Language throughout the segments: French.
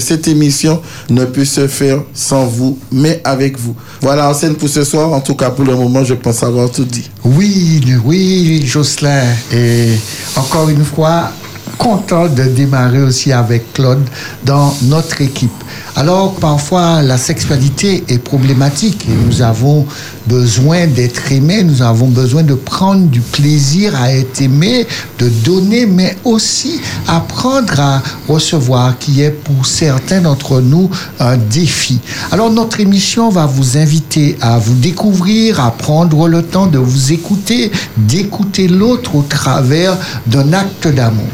cette émission ne peut se faire sans vous, mais avec vous. Voilà en scène pour ce soir. En tout cas, pour le moment, je pense avoir tout dit. Oui, oui, Jocelyn. Et encore une fois, content de démarrer aussi avec Claude dans notre équipe. Alors parfois la sexualité est problématique et nous avons besoin d'être aimés, nous avons besoin de prendre du plaisir à être aimés, de donner, mais aussi apprendre à recevoir, qui est pour certains d'entre nous un défi. Alors notre émission va vous inviter à vous découvrir, à prendre le temps de vous écouter, d'écouter l'autre au travers d'un acte d'amour.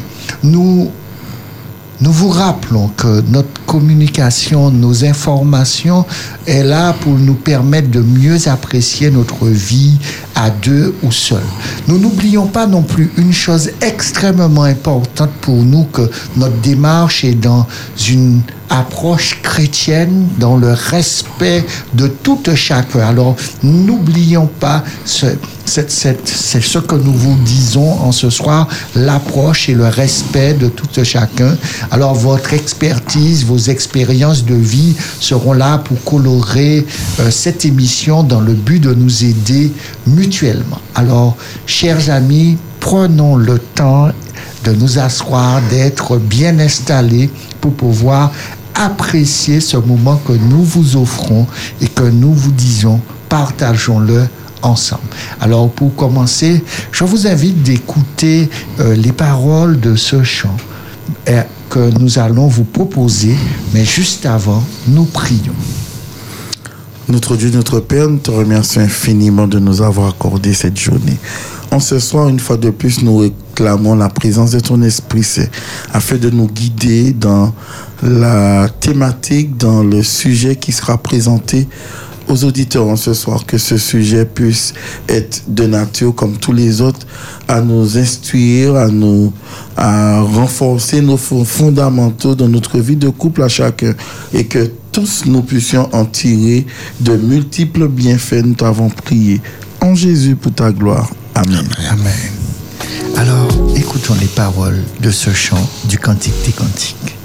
Nous vous rappelons que notre communication, nos informations est là pour nous permettre de mieux apprécier notre vie à deux ou seul. Nous n'oublions pas non plus une chose extrêmement importante pour nous, que notre démarche est dans une approche chrétienne, dans le respect de tout chacun. Alors, n'oublions pas ce, c'est ce que nous vous disons en ce soir, l'approche et le respect de tout chacun. Alors, votre expertise, vos expériences de vie seront là pour colorer euh, cette émission dans le but de nous aider mutuellement. Alors, chers amis, prenons le temps de nous asseoir, d'être bien installés pour pouvoir apprécier ce moment que nous vous offrons et que nous vous disons, partageons-le ensemble. Alors pour commencer, je vous invite d'écouter euh, les paroles de ce chant euh, que nous allons vous proposer, mais juste avant, nous prions. Notre Dieu, notre Père, nous te remercions infiniment de nous avoir accordé cette journée. En ce soir, une fois de plus, nous réclamons la présence de ton Esprit Saint afin de nous guider dans la thématique, dans le sujet qui sera présenté aux auditeurs en ce soir, que ce sujet puisse être de nature comme tous les autres, à nous instruire, à nous, à renforcer nos fondamentaux dans notre vie de couple à chacun et que tous nous puissions en tirer de multiples bienfaits. Nous t'avons prié en Jésus pour ta gloire. Amen. Amen. Alors, écoutons les paroles de ce chant du Cantique des Cantiques.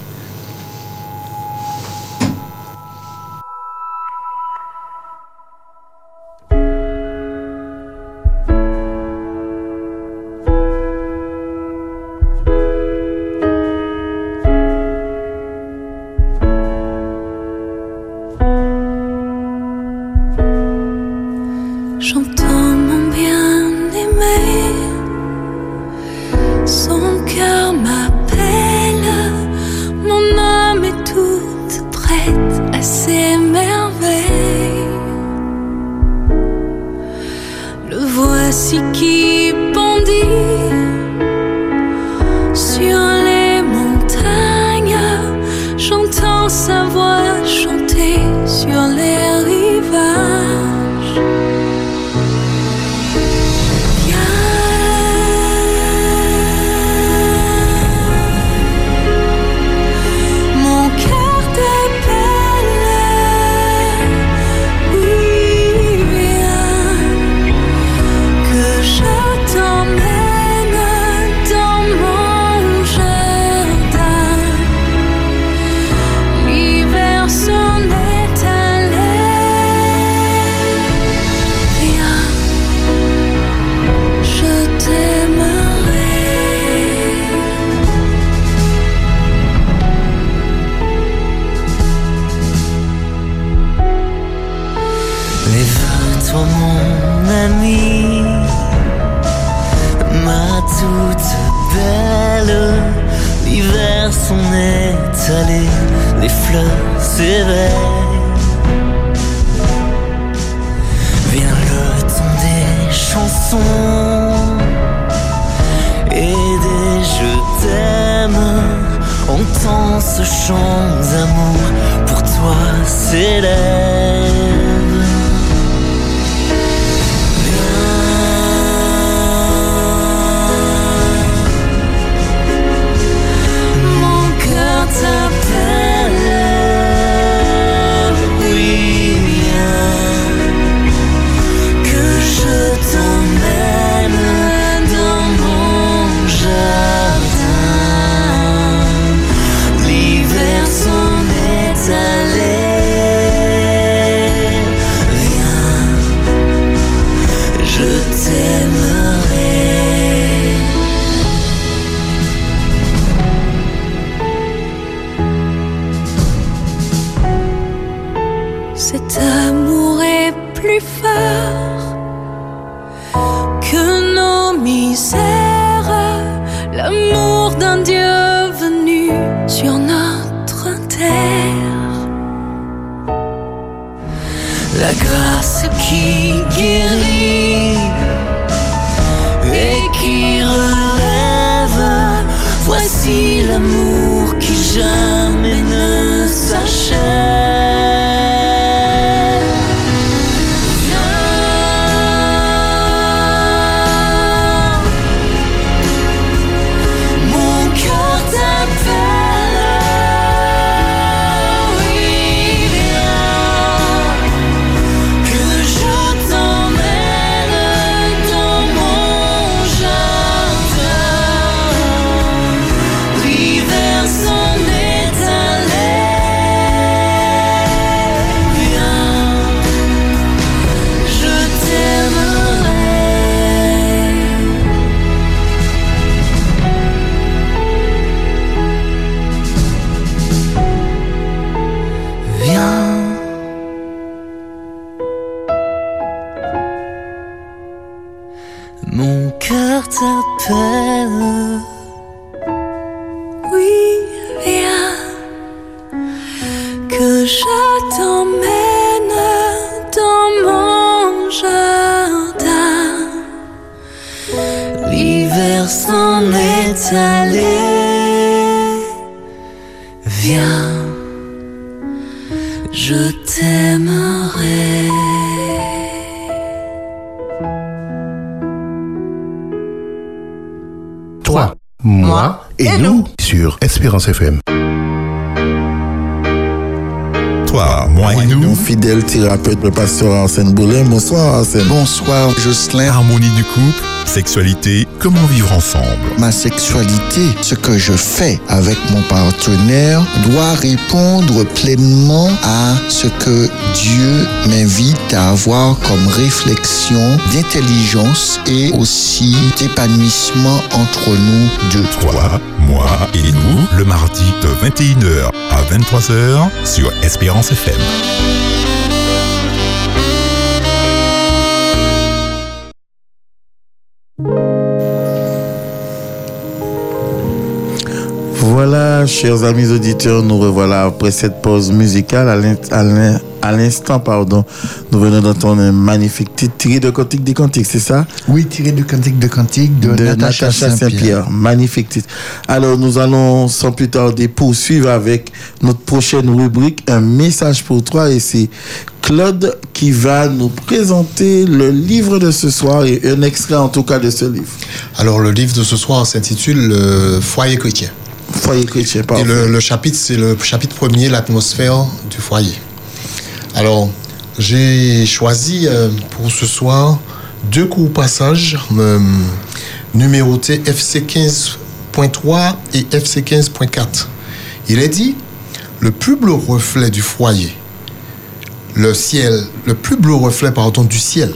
Espérance FM. Toi, moi et nous. Fidèle thérapeute, le pasteur Arsène Boulin. Bonsoir Arsène. Bonsoir Jocelyn. Harmonie du couple Sexualité, comment vivre ensemble? Ma sexualité, ce que je fais avec mon partenaire, doit répondre pleinement à ce que Dieu m'invite à avoir comme réflexion d'intelligence et aussi d'épanouissement entre nous deux. Toi, moi et nous, le mardi de 21h à 23h sur Espérance FM. Voilà, chers amis auditeurs, nous revoilà après cette pause musicale. À l'instant, pardon, nous venons d'entendre un magnifique titre tiré de Cantique des Cantiques, c'est ça? Oui, tiré de Cantique de Cantiques de, Natacha, Saint-Pierre. magnifique titre. Alors, nous allons sans plus tarder poursuivre avec notre prochaine rubrique, un message pour toi. Et c'est Claude qui va nous présenter le livre de ce soir et un extrait en tout cas de ce livre. Alors, le livre de ce soir s'intitule Le foyer chrétien. Le, chapitre, c'est le chapitre premier, l'atmosphère du foyer. Alors, j'ai choisi euh, pour ce soir deux courts passages euh, numérotés FC 15.3 et FC 15.4. Il est dit, le plus bleu reflet du foyer, le ciel, le plus bleu reflet, pardon, du ciel,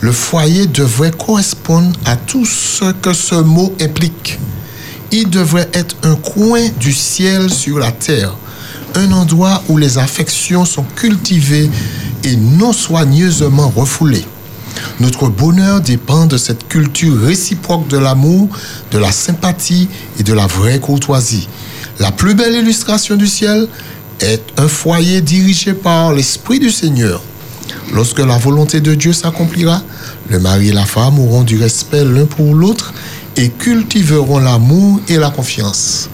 le foyer devrait correspondre à tout ce que ce mot implique il devrait être un coin du ciel sur la terre, un endroit où les affections sont cultivées et non soigneusement refoulées. Notre bonheur dépend de cette culture réciproque de l'amour, de la sympathie et de la vraie courtoisie. La plus belle illustration du ciel est un foyer dirigé par l'Esprit du Seigneur. Lorsque la volonté de Dieu s'accomplira, le mari et la femme auront du respect l'un pour l'autre et cultiveront l'amour et la confiance.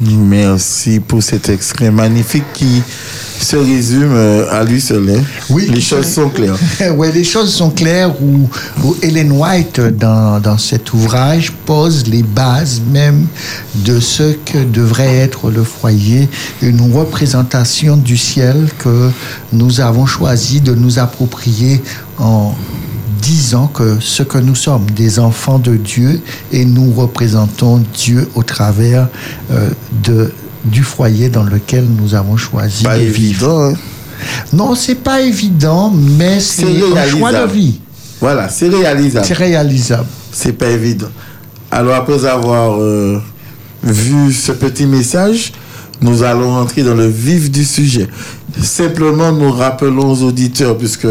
Merci pour cet extrait magnifique qui se résume euh, à lui seul. Hein. Oui, les choses sont claires. oui, les choses sont claires où, où Ellen White, dans, dans, cet ouvrage, pose les bases même de ce que devrait être le foyer, une représentation du ciel que nous avons choisi de nous approprier en disant que ce que nous sommes, des enfants de Dieu, et nous représentons Dieu au travers euh, de, du foyer dans lequel nous avons choisi pas évident. Hein. Non, c'est pas évident, mais c'est un choix de vie. Voilà, c'est réalisable. C'est réalisable. C'est pas évident. Alors après avoir euh, vu ce petit message, nous allons rentrer dans le vif du sujet. Simplement, nous rappelons aux auditeurs, puisque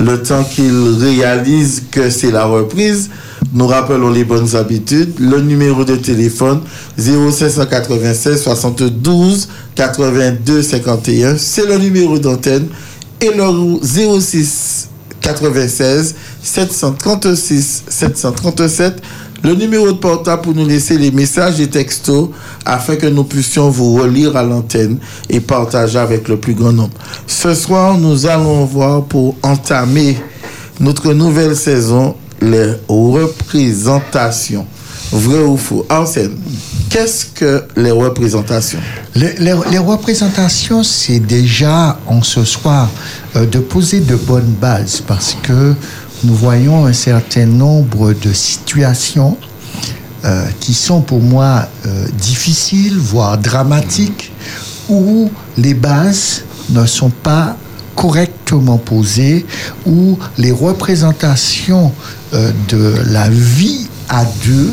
le temps qu'ils réalisent que c'est la reprise, nous rappelons les bonnes habitudes. Le numéro de téléphone 0596 72 82 51, c'est le numéro d'antenne. Et le 06 96 736 737, le numéro de portable pour nous laisser les messages et textos afin que nous puissions vous relire à l'antenne et partager avec le plus grand nombre. Ce soir, nous allons voir pour entamer notre nouvelle saison les représentations. Vrai ou faux? Arsène, qu'est-ce que les représentations? Les, représentations, c'est déjà en ce soir euh, de poser de bonnes bases parce que nous voyons un certain nombre de situations euh, qui sont pour moi euh, difficiles, voire dramatiques, où les bases ne sont pas correctement posées, où les représentations euh, de la vie à deux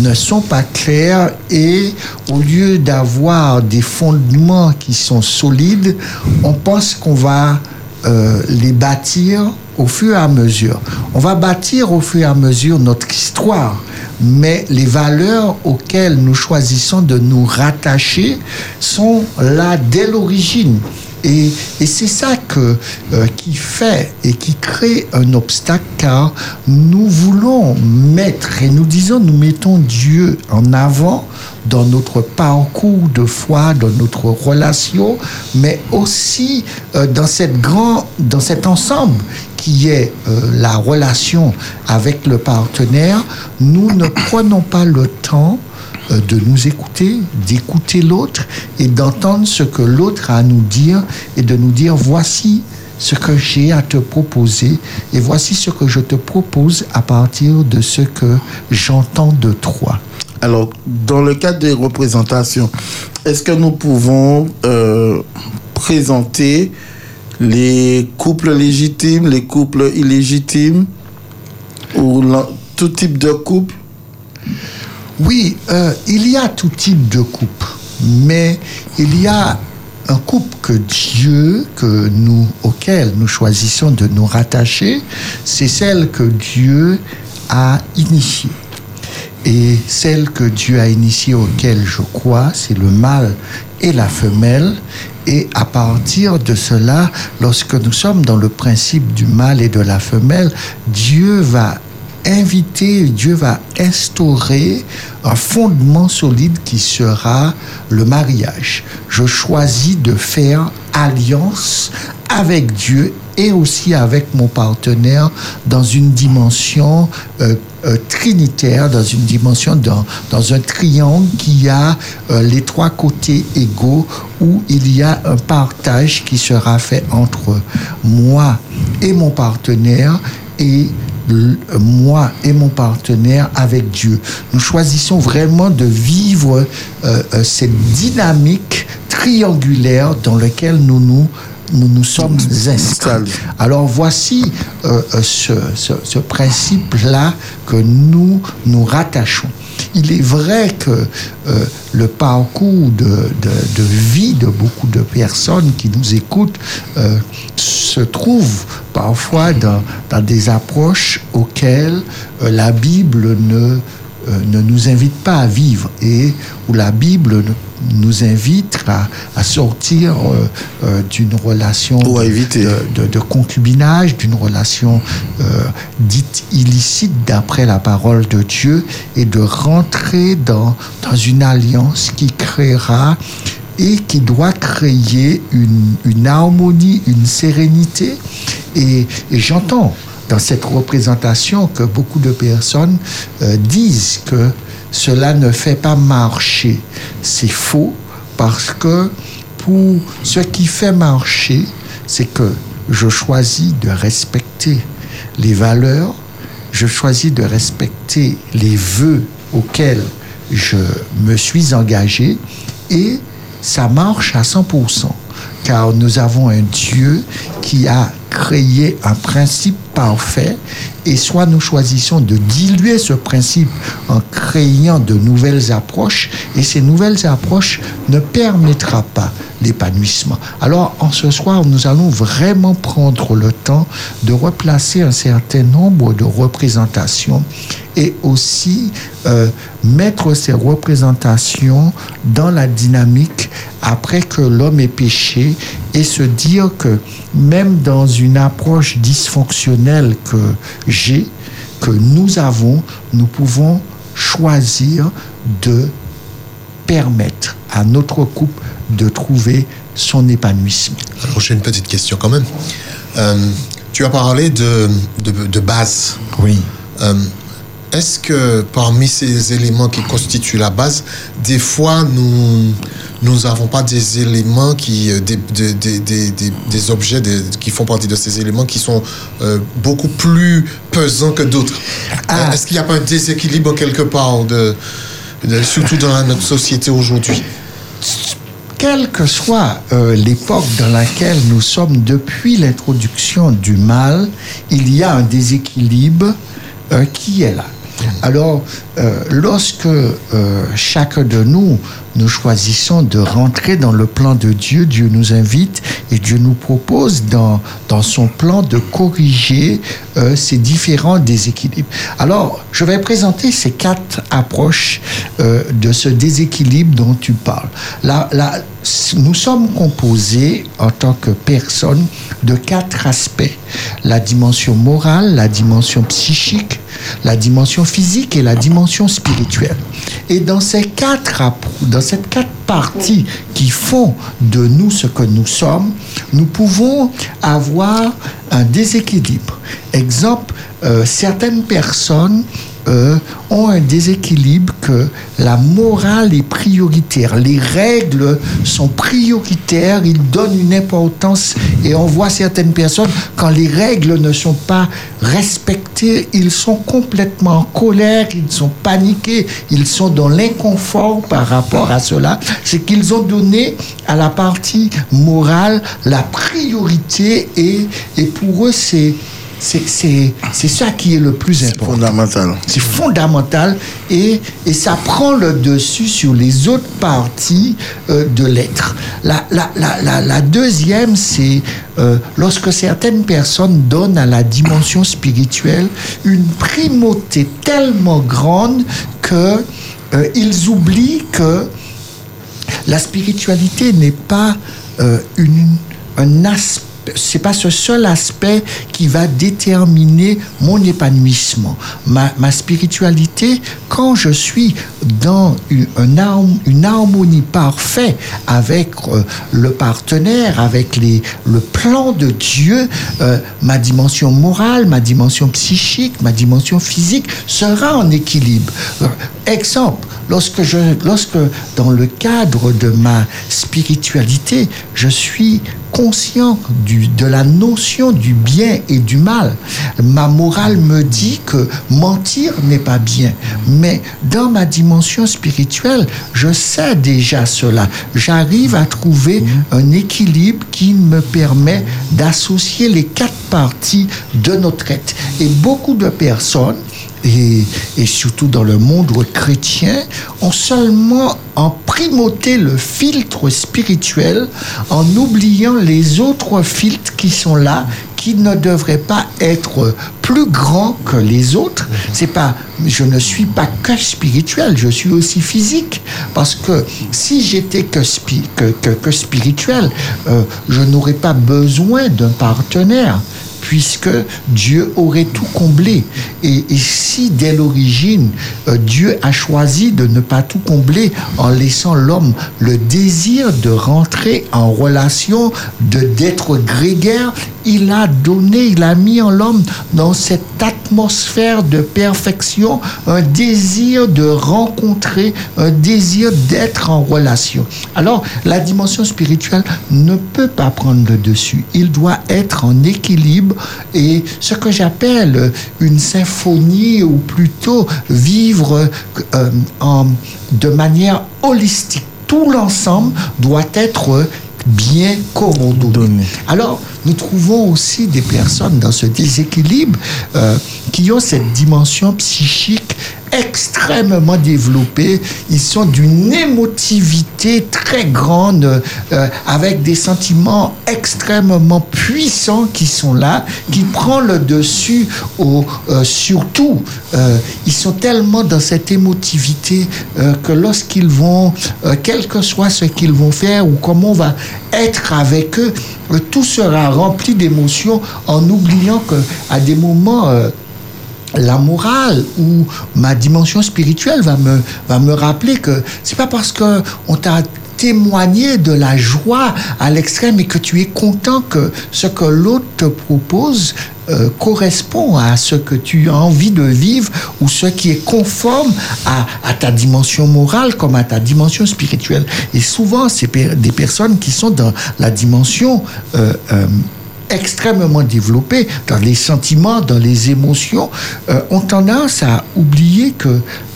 ne sont pas claires et au lieu d'avoir des fondements qui sont solides, on pense qu'on va euh, les bâtir au fur et à mesure. On va bâtir au fur et à mesure notre histoire, mais les valeurs auxquelles nous choisissons de nous rattacher sont là dès l'origine. Et, c'est ça euh, qui fait et qui crée un obstacle car nous voulons mettre, et nous disons, nous mettons Dieu en avant dans notre parcours de foi, dans notre relation, mais aussi euh, dans, cette grand, dans cet ensemble qui est euh, la relation avec le partenaire, nous ne prenons pas le temps de nous écouter, d'écouter l'autre et d'entendre ce que l'autre a à nous dire et de nous dire voici ce que j'ai à te proposer et voici ce que je te propose à partir de ce que j'entends de toi. Alors, dans le cadre des représentations, est-ce que nous pouvons euh, présenter les couples légitimes, les couples illégitimes, ou tout type de couple? Oui, euh, il y a tout type de couple, mais il y a un couple que Dieu, que nous, auquel nous choisissons de nous rattacher, c'est celle que Dieu a initiée. Et celle que Dieu a initiée auquel je crois, c'est le mâle et la femelle. Et à partir de cela, lorsque nous sommes dans le principe du mâle et de la femelle, Dieu va inviter, Dieu va instaurer un fondement solide qui sera le mariage. Je choisis de faire alliance avec Dieu et aussi avec mon partenaire dans une dimension euh, euh, trinitaire, dans une dimension, dans, dans un triangle qui a euh, les trois côtés égaux, où il y a un partage qui sera fait entre moi et mon partenaire et moi et mon partenaire avec Dieu. Nous choisissons vraiment de vivre euh, euh, cette dynamique triangulaire dans laquelle nous nous, nous, nous sommes installés. Installés. Alors voici euh, euh, ce, ce- ce principe-là que nous nous rattachons. Il est vrai que euh, le parcours de, de- de vie de beaucoup de personnes qui nous écoutent euh, se trouve parfois dans, dans des approches auxquelles la Bible ne, ne nous invite pas à vivre et où la Bible nous invite à, à sortir euh, euh, d'une relation de- éviter. de, de- de concubinage, d'une relation euh, dite illicite d'après la parole de Dieu et de rentrer dans, dans une alliance qui créera et qui doit créer une, une harmonie, une sérénité. Et, et j'entends dans cette représentation que beaucoup de personnes euh, disent que cela ne fait pas marcher. C'est faux parce que pour ce qui fait marcher, c'est que je choisis de respecter les valeurs, je choisis de respecter les vœux auxquels je me suis engagé et ça marche à 100%, car nous avons un Dieu qui a créé un principe parfait et soit nous choisissons de diluer ce principe en créant de nouvelles approches et ces nouvelles approches ne permettra pas l'épanouissement. Alors, en ce soir, nous allons vraiment prendre le temps de replacer un certain nombre de représentations et aussi euh, mettre ces représentations dans la dynamique après que l'homme ait péché et se dire que même dans une approche dysfonctionnelle que que nous avons, nous pouvons choisir de permettre à notre couple de trouver son épanouissement. Alors j'ai une petite question quand même. Euh, tu as parlé de, de, de base. Oui. Euh, Est-ce que parmi ces éléments qui constituent la base, des fois nous nous n'avons pas des éléments qui euh, des, des, des, des, objets qui font partie de ces éléments qui sont euh, beaucoup plus pesants que d'autres? Ah. Euh, Est-ce qu'il n'y a pas un déséquilibre quelque part de, de- surtout dans notre société aujourd'hui? Quelle que soit euh, l'époque dans laquelle nous sommes depuis l'introduction du mal, il y a un déséquilibre euh, qui est là. Alors, euh, lorsque euh, chacun de nous, nous choisissons de rentrer dans le plan de Dieu, Dieu nous invite et Dieu nous propose dans, dans son plan de corriger euh, ces différents déséquilibres. Alors, je vais présenter ces quatre approches euh, de ce déséquilibre dont tu parles. Là, nous sommes composés en tant que personnes de quatre aspects. La dimension morale, la dimension psychique, la dimension physique et la dimension spirituelle. Et dans ces quatre, dans quatre parties qui font de nous ce que nous sommes, nous pouvons avoir un déséquilibre. Exemple, euh, certaines personnes ont un déséquilibre que la morale est prioritaire. Les règles sont prioritaires, ils donnent une importance et on voit certaines personnes, quand les règles ne sont pas respectées, ils sont complètement en colère, ils sont paniqués, ils sont dans l'inconfort par rapport à cela. C'est qu'ils ont donné à la partie morale la priorité et, et pour eux, c'est c'est c'est- c'est ça qui est le plus important. Fondamental. C'est fondamental et, et ça prend le dessus sur les autres parties euh, de l'être. La, la, la, la, la deuxième, c'est euh, lorsque certaines personnes donnent à la dimension spirituelle une primauté tellement grande que euh, ils oublient que la spiritualité n'est pas une, un aspect c'est pas ce seul aspect qui va déterminer mon épanouissement. Ma, spiritualité, quand je suis dans une, un harm- une harmonie parfaite avec euh, le partenaire, avec le plan de Dieu, euh, ma dimension morale, ma dimension psychique, ma dimension physique sera en équilibre. Euh, Exemple, lorsque je, lorsque dans le cadre de ma spiritualité, je suis conscient de la notion du bien et du mal. Ma morale me dit que mentir n'est pas bien. Mais dans ma dimension spirituelle, je sais déjà cela. J'arrive à trouver un équilibre qui me permet d'associer les quatre parties de notre être. Et beaucoup de personnes et, surtout dans le monde chrétien, ont seulement en primauté le filtre spirituel en oubliant les autres filtres qui sont là, qui ne devraient pas être plus grands que les autres. C'est pas, je ne suis pas que spirituel, je suis aussi physique. Parce que si j'étais que, que, que, que spirituel, euh, je n'aurais pas besoin d'un partenaire puisque Dieu aurait tout comblé. Et, si dès l'origine, euh, Dieu a choisi de ne pas tout combler en laissant l'homme le désir de rentrer en relation, de d'être grégaire, il a donné, il a mis en l'homme dans cette atmosphère de perfection un désir de rencontrer, un désir d'être en relation. Alors, la dimension spirituelle ne peut pas prendre le dessus. Il doit être en équilibre et ce que j'appelle une symphonie ou plutôt vivre euh, en, de manière holistique. Tout l'ensemble doit être bien commandé. Donné. Alors, nous trouvons aussi des personnes dans ce déséquilibre euh, qui ont cette dimension psychique extrêmement développés, ils sont d'une émotivité très grande, euh, avec des sentiments extrêmement puissants qui sont là, qui prend le dessus au, euh, surtout. Euh, ils sont tellement dans cette émotivité euh, que lorsqu'ils vont, quel que soit ce qu'ils vont faire ou comment on va être avec eux, tout sera rempli d'émotions en oubliant que à des moments la morale ou ma dimension spirituelle va me, va me rappeler que c'est pas parce que on t'a témoigné de la joie à l'extrême et que tu es content que ce que l'autre te propose euh, correspond à ce que tu as envie de vivre ou ce qui est conforme à, ta dimension morale comme à ta dimension spirituelle. Et souvent, c'est des personnes qui sont dans la dimension euh, euh, extrêmement développés dans les sentiments, dans les émotions, euh, ont tendance à oublier que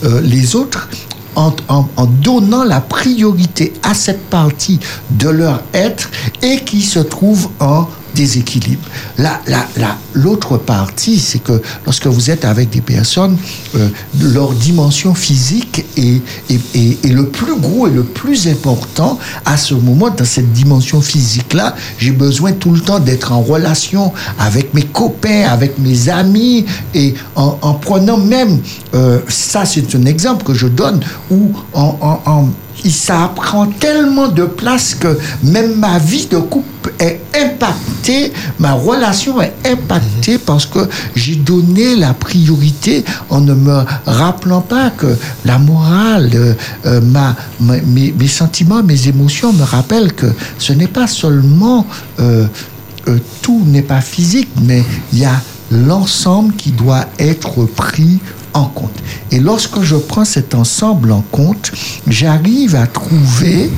euh, les autres, en, en- en donnant la priorité à cette partie de leur être et qui se trouve en déséquilibre. La, la, la- l'autre partie, c'est que lorsque vous êtes avec des personnes, euh, leur dimension physique est, est, le plus gros et le plus important à ce moment dans cette dimension physique-là. J'ai besoin tout le temps d'être en relation avec mes copains, avec mes amis et en, en prenant même, euh, ça c'est un exemple que je donne, où en, en- en- ça prend tellement de place que même ma vie de couple est impactée, ma relation est impactée parce que j'ai donné la priorité en ne me rappelant pas que la morale, euh, euh, ma, ma- mes, mes sentiments, mes émotions me rappellent que ce n'est pas seulement euh, euh, tout n'est pas physique, mais il y a l'ensemble qui doit être pris en compte. Et lorsque je prends cet ensemble en compte, j'arrive à trouver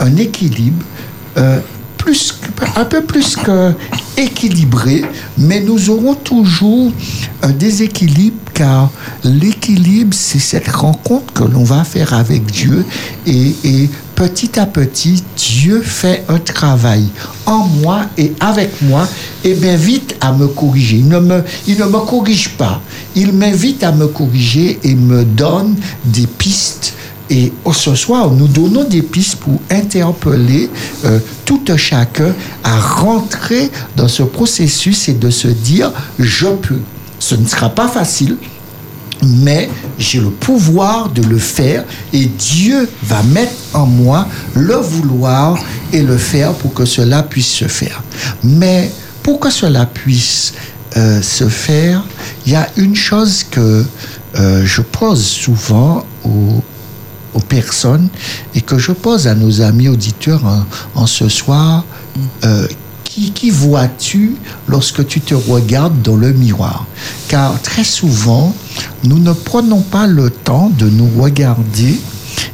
un équilibre euh, plus, un peu plus que équilibré, mais nous aurons toujours un déséquilibre car l'équilibre, c'est cette rencontre que l'on va faire avec Dieu et petit à petit, Dieu fait un travail en moi et avec moi et m'invite à me corriger. Il ne me, il ne me corrige pas, il m'invite à me corriger et me donne des pistes et ce soir, nous donnons des pistes pour interpeller euh, tout un chacun à rentrer dans ce processus et de se dire je peux. Ce ne sera pas facile, mais j'ai le pouvoir de le faire et Dieu va mettre en moi le vouloir et le faire pour que cela puisse se faire. Mais pour que cela puisse euh, se faire, il y a une chose que euh, je pose souvent aux, personnes et que je pose à nos amis auditeurs en, en ce soir. euh, qui, vois-tu lorsque tu te regardes dans le miroir? Car très souvent, nous ne prenons pas le temps de nous regarder.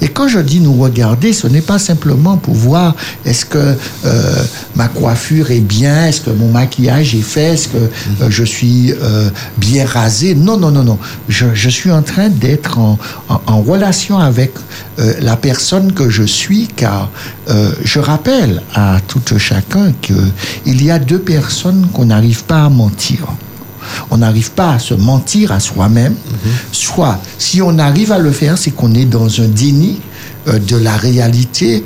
Et quand je dis nous regarder, ce n'est pas simplement pour voir est-ce que euh, ma coiffure est bien, est-ce que mon maquillage est fait, est-ce que euh, je suis euh, bien rasé. Non, non, non, non. Je, suis en train d'être en, en- relation avec la personne que je suis, car je rappelle à tout un chacun qu'il y a deux personnes qu'on n'arrive pas à mentir. On n'arrive pas à se mentir à soi-même. Soit, si on arrive à le faire, c'est qu'on est dans un déni euh, de la réalité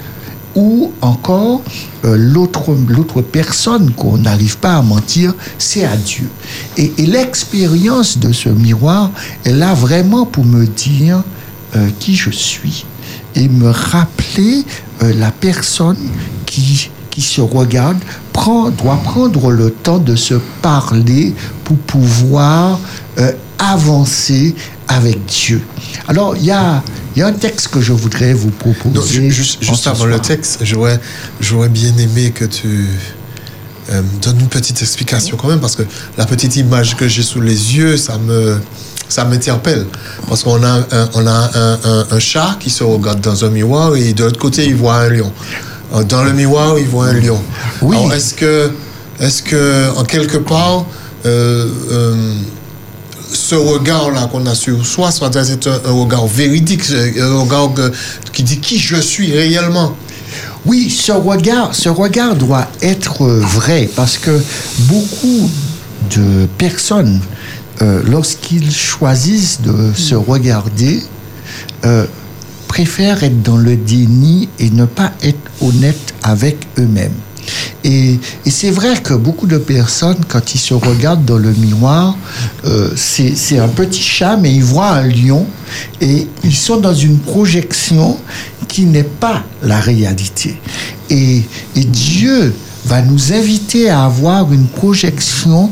ou encore euh, l'autre personne qu'on n'arrive pas à mentir, c'est à Dieu. Et, l'expérience de ce miroir est là vraiment pour me dire euh, qui je suis et me rappeler la personne qui, qui se regarde prend, doit prendre le temps de se parler pour pouvoir euh, avancer avec Dieu. Alors, il y a, il y a un texte que je voudrais vous proposer. Juste, avant le texte, j'aurais, j'aurais bien aimé que tu euh, donnes une petite explication quand même, parce que la petite image que j'ai sous les yeux, ça me, ça m'interpelle. Parce qu'on a, un, on a un, un- un chat qui se regarde dans un miroir et de l'autre côté, il voit un lion. Euh, Dans le miroir, il voit un lion. Oui. Est-ce que, est-ce que, en quelque part, euh, euh, ce regard-là qu'on a sur soi, c'est un, un regard véridique, un regard qui dit qui je suis réellement. Oui, ce regard, ce regard doit être vrai parce que beaucoup de personnes euh, lorsqu'ils choisissent de se regarder, préfèrent être dans le déni et ne pas être honnêtes avec eux-mêmes. Et, c'est vrai que beaucoup de personnes, quand ils se regardent dans le miroir, euh, c'est un petit chat, mais ils voient un lion et ils sont dans une projection qui n'est pas la réalité. Et, et Dieu va nous inviter à avoir une projection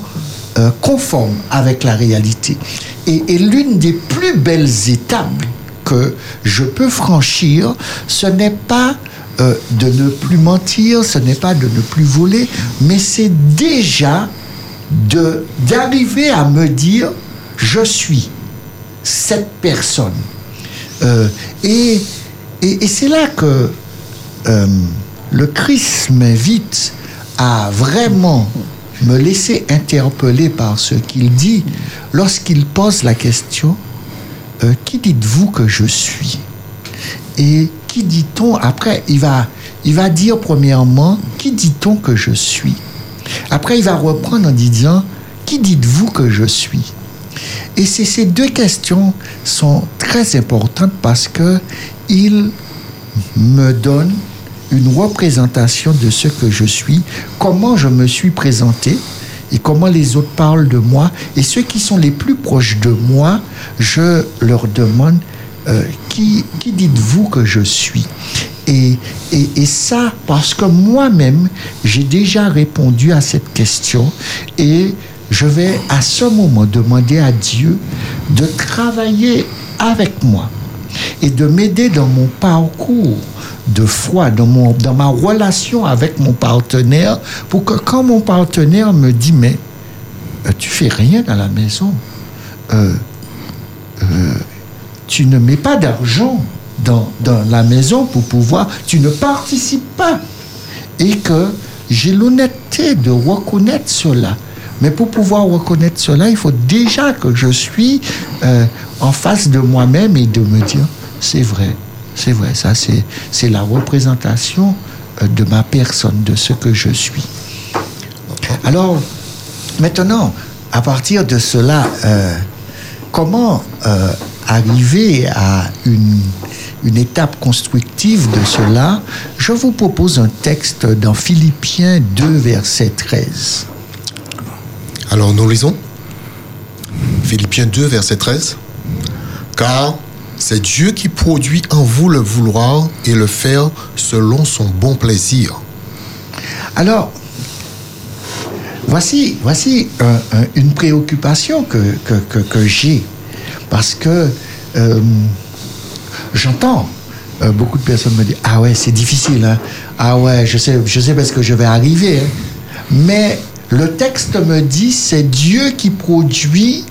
euh, conforme avec la réalité. Et, et l'une des plus belles étapes que je peux franchir, ce n'est pas euh, de ne plus mentir, ce n'est pas de ne plus voler, mais c'est déjà d'arriver à me dire je suis cette personne. Euh, et c'est là que euh, le Christ m'invite à vraiment me laisser interpeller par ce qu'il dit lorsqu'il pose la question euh, qui dites-vous que je suis? Et qui dit-on Après, il va, il va dire premièrement, qui dit-on que je suis? Après, il va reprendre en disant, qui dites-vous que je suis? Et ces deux questions sont très importantes parce que me donne une représentation de ce que je suis, comment je me suis présenté et comment les autres parlent de moi. Et ceux qui sont les plus proches de moi, je leur demande euh, qui, dites-vous que je suis? Et, et, et ça, parce que moi-même, j'ai déjà répondu à cette question et je vais à ce moment demander à Dieu de travailler avec moi et de m'aider dans mon parcours de foi, dans, mon, dans ma relation avec mon partenaire, pour que quand mon partenaire me dit, mais euh, tu fais rien à la maison, euh, euh, tu ne mets pas d'argent dans, dans la maison pour pouvoir, tu ne participes pas. Et que j'ai l'honnêteté de reconnaître cela. Mais pour pouvoir reconnaître cela, il faut déjà que je suis euh, en face de moi-même et de me dire, c'est vrai, c'est vrai, ça c'est la représentation euh, de ma personne, de ce que je suis. Alors, maintenant, à partir de cela, euh, comment euh, arriver à une, une étape constructive de cela Je vous propose un texte dans Philippiens 2, verset 13. Alors nous lisons Philippiens 2, verset 13. Car c'est Dieu qui produit en vous le vouloir et le faire selon son bon plaisir. Alors, voici, un- un- une préoccupation que, j'ai. Parce que euh, j'entends euh, beaucoup de personnes me dire Ah ouais, c'est difficile. hein. Ah ouais, je sais, je sais parce que je vais arriver. hein. Mais le texte me dit c'est Dieu qui produit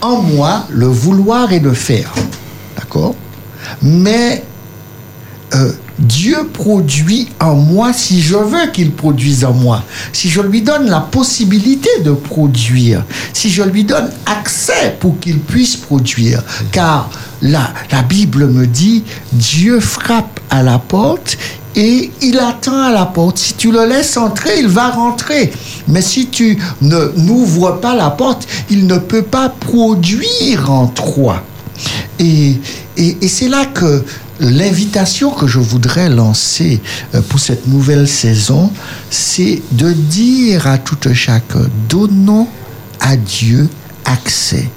en moi le vouloir et le faire. D'accord Mais euh, Dieu produit en moi si je veux qu'il produise en moi, si je lui donne la possibilité de produire, si je lui donne accès pour qu'il puisse produire. Car la, la Bible me dit, Dieu frappe à la porte et il attend à la porte. Si tu le laisses entrer, il va rentrer. Mais si tu ne n'ouvres pas la porte, il ne peut pas produire en toi. Et, c'est là que l'invitation que je voudrais lancer euh, pour cette nouvelle saison, c'est de dire à tout un chacun, donnons à Dieu accès.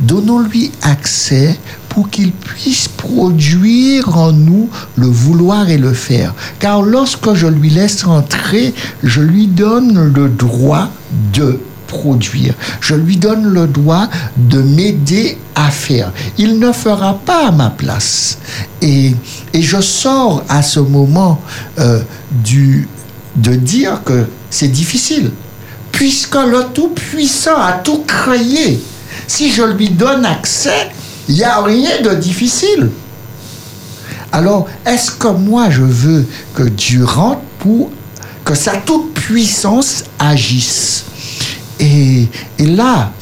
Donnons-lui accès pour qu'il puisse produire en nous le vouloir et le faire. Car lorsque je lui laisse entrer, je lui donne le droit de Je lui donne le droit de m'aider à faire. Il ne fera pas à ma place. Et, je sors à ce moment euh, de dire que c'est difficile. Puisque le Tout-Puissant a tout créé. Si je lui donne accès, il n'y a rien de difficile. Alors, est-ce que moi je veux que Dieu rentre pour que sa toute-puissance agisse? Et, là,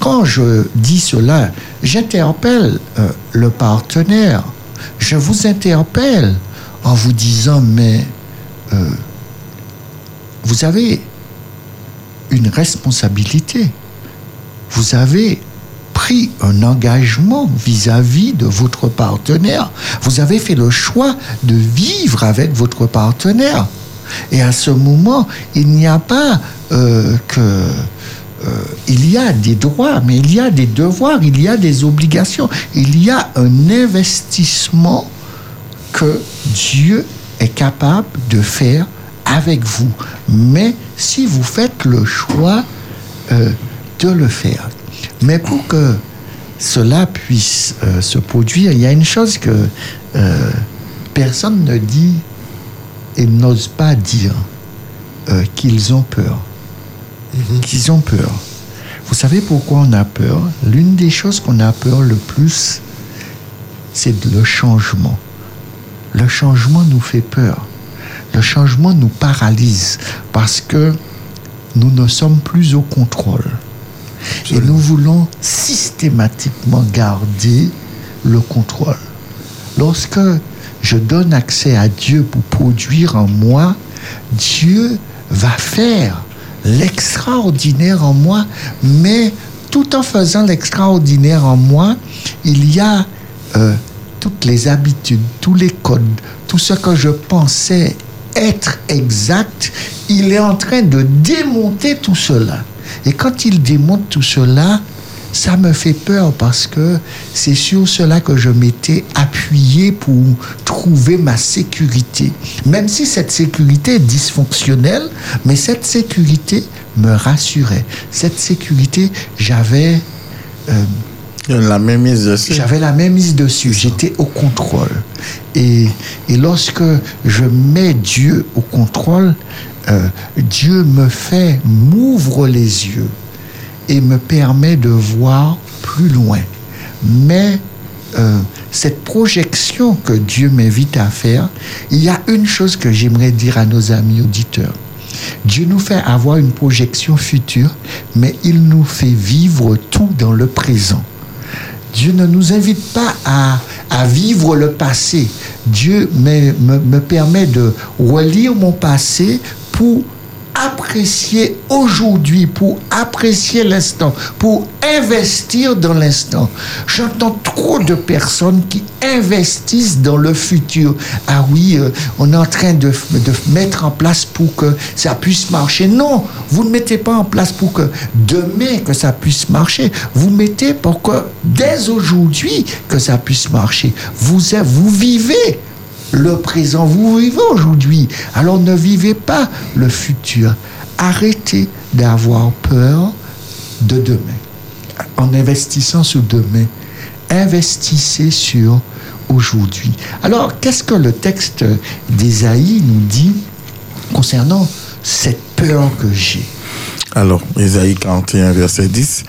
quand je dis cela, j'interpelle euh, le partenaire. Je vous interpelle en vous disant, mais euh, vous avez une responsabilité. vous avez pris un engagement vis-à-vis de votre partenaire. Vous avez fait le choix de vivre avec votre partenaire. Et à ce moment, il n'y a pas euh, que... euh, il y a des droits, mais il y a des devoirs, il y a des obligations, il y a un investissement que Dieu est capable de faire avec vous. Mais si vous faites le choix euh, de le faire. Mais pour que cela puisse se produire, il y a une chose que personne ne dit et n'ose pas dire, euh, qu'ils ont peur. Qu'ils ont peur. Vous savez pourquoi on a peur? L'une des choses qu'on a peur le plus, c'est le changement. Le changement nous fait peur. Le changement nous paralyse parce que nous ne sommes plus au contrôle. Et nous voulons systématiquement garder le contrôle. Lorsque je donne accès à Dieu pour produire en moi, Dieu va faire l'extraordinaire en moi, mais tout en faisant l'extraordinaire en moi, il y a euh, toutes les habitudes, tous les codes, tout ce que je pensais être exact, il est en train de démonter tout cela. Et quand il démonte tout cela, ça me fait peur parce que c'est sur cela que je m'étais appuyé pour trouver ma sécurité. Même si cette sécurité est dysfonctionnelle, mais cette sécurité me rassurait. Cette sécurité, j'avais... euh, La même mise dessus. j'avais la même mise dessus. J'étais au contrôle. Et, et lorsque je mets Dieu au contrôle, euh, Dieu me fait, m'ouvre les yeux et me permet de voir plus loin. Mais euh, cette projection que Dieu m'invite à faire, il y a une chose que j'aimerais dire à nos amis auditeurs. Dieu nous fait avoir une projection future, mais il nous fait vivre tout dans le présent. Dieu ne nous invite pas à, vivre le passé. Dieu me permet de relire mon passé pour apprécier aujourd'hui, pour apprécier l'instant, pour investir dans l'instant. J'entends trop de personnes qui investissent dans le futur. Ah oui, euh, on est en train de, de mettre en place pour que ça puisse marcher. Non, vous ne mettez pas en place pour que demain que ça puisse marcher. Vous mettez pour que dès aujourd'hui que ça puisse marcher. Vous, vous vivez le présent, vous vivez aujourd'hui. Alors ne vivez pas le futur. Arrêtez d'avoir peur de demain. En investissant sur demain, investissez sur aujourd'hui. Alors, qu'est-ce que le texte d'Ésaïe nous dit concernant cette peur que j'ai? Alors, Ésaïe 41, verset 10.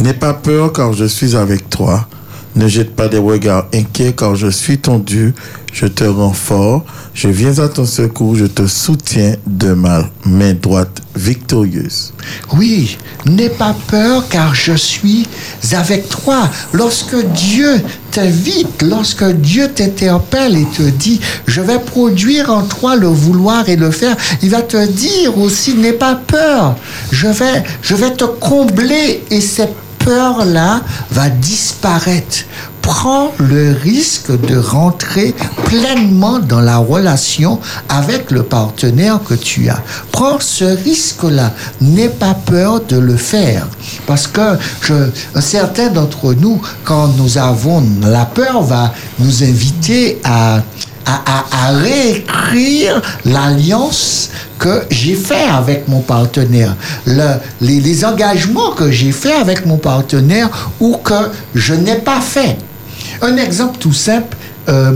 N'aie pas peur car je suis avec toi. Ne jette pas des regards inquiets car je suis ton Dieu. Je te rends fort. Je viens à ton secours. Je te soutiens de ma main droite victorieuse. Oui, n'aie pas peur car je suis avec toi. Lorsque Dieu t'invite, lorsque Dieu t'interpelle et te dit, je vais produire en toi le vouloir et le faire, il va te dire aussi, n'aie pas peur. Je vais, je vais te combler et cette peur-là va disparaître. Prends le risque de rentrer pleinement dans la relation avec le partenaire que tu as. Prends ce risque-là. N'aie pas peur de le faire. Parce que certains d'entre nous, quand nous avons la peur, va nous inviter à, à, réécrire l'alliance que j'ai fait avec mon partenaire, Le- les, engagements que j'ai fait avec mon partenaire ou que je n'ai pas fait. Un exemple tout simple euh,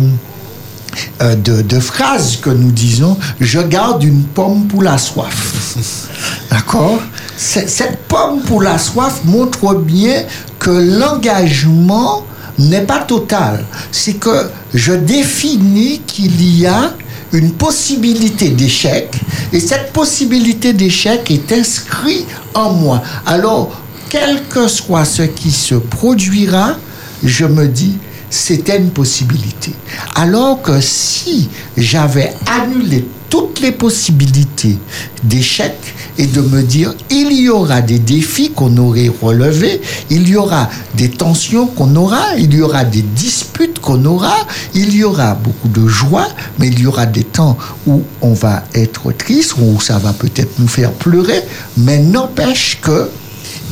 euh, de, de phrase que nous disons, je garde une pomme pour la soif. D'accord? Cette pomme pour la soif montre bien que l'engagement n'est pas total. C'est que je définis qu'il y a une possibilité d'échec et cette possibilité d'échec est inscrite en moi. Alors, quel que soit ce qui se produira, je me dis, c'était une possibilité. Alors que si j'avais annulé toutes les possibilités d'échec, et de me dire, il y aura des défis qu'on aurait relevés, il y aura des tensions qu'on aura, il y aura des disputes qu'on aura, il y aura beaucoup de joie, mais il y aura des temps où on va être triste, où ça va peut-être nous faire pleurer, mais n'empêche que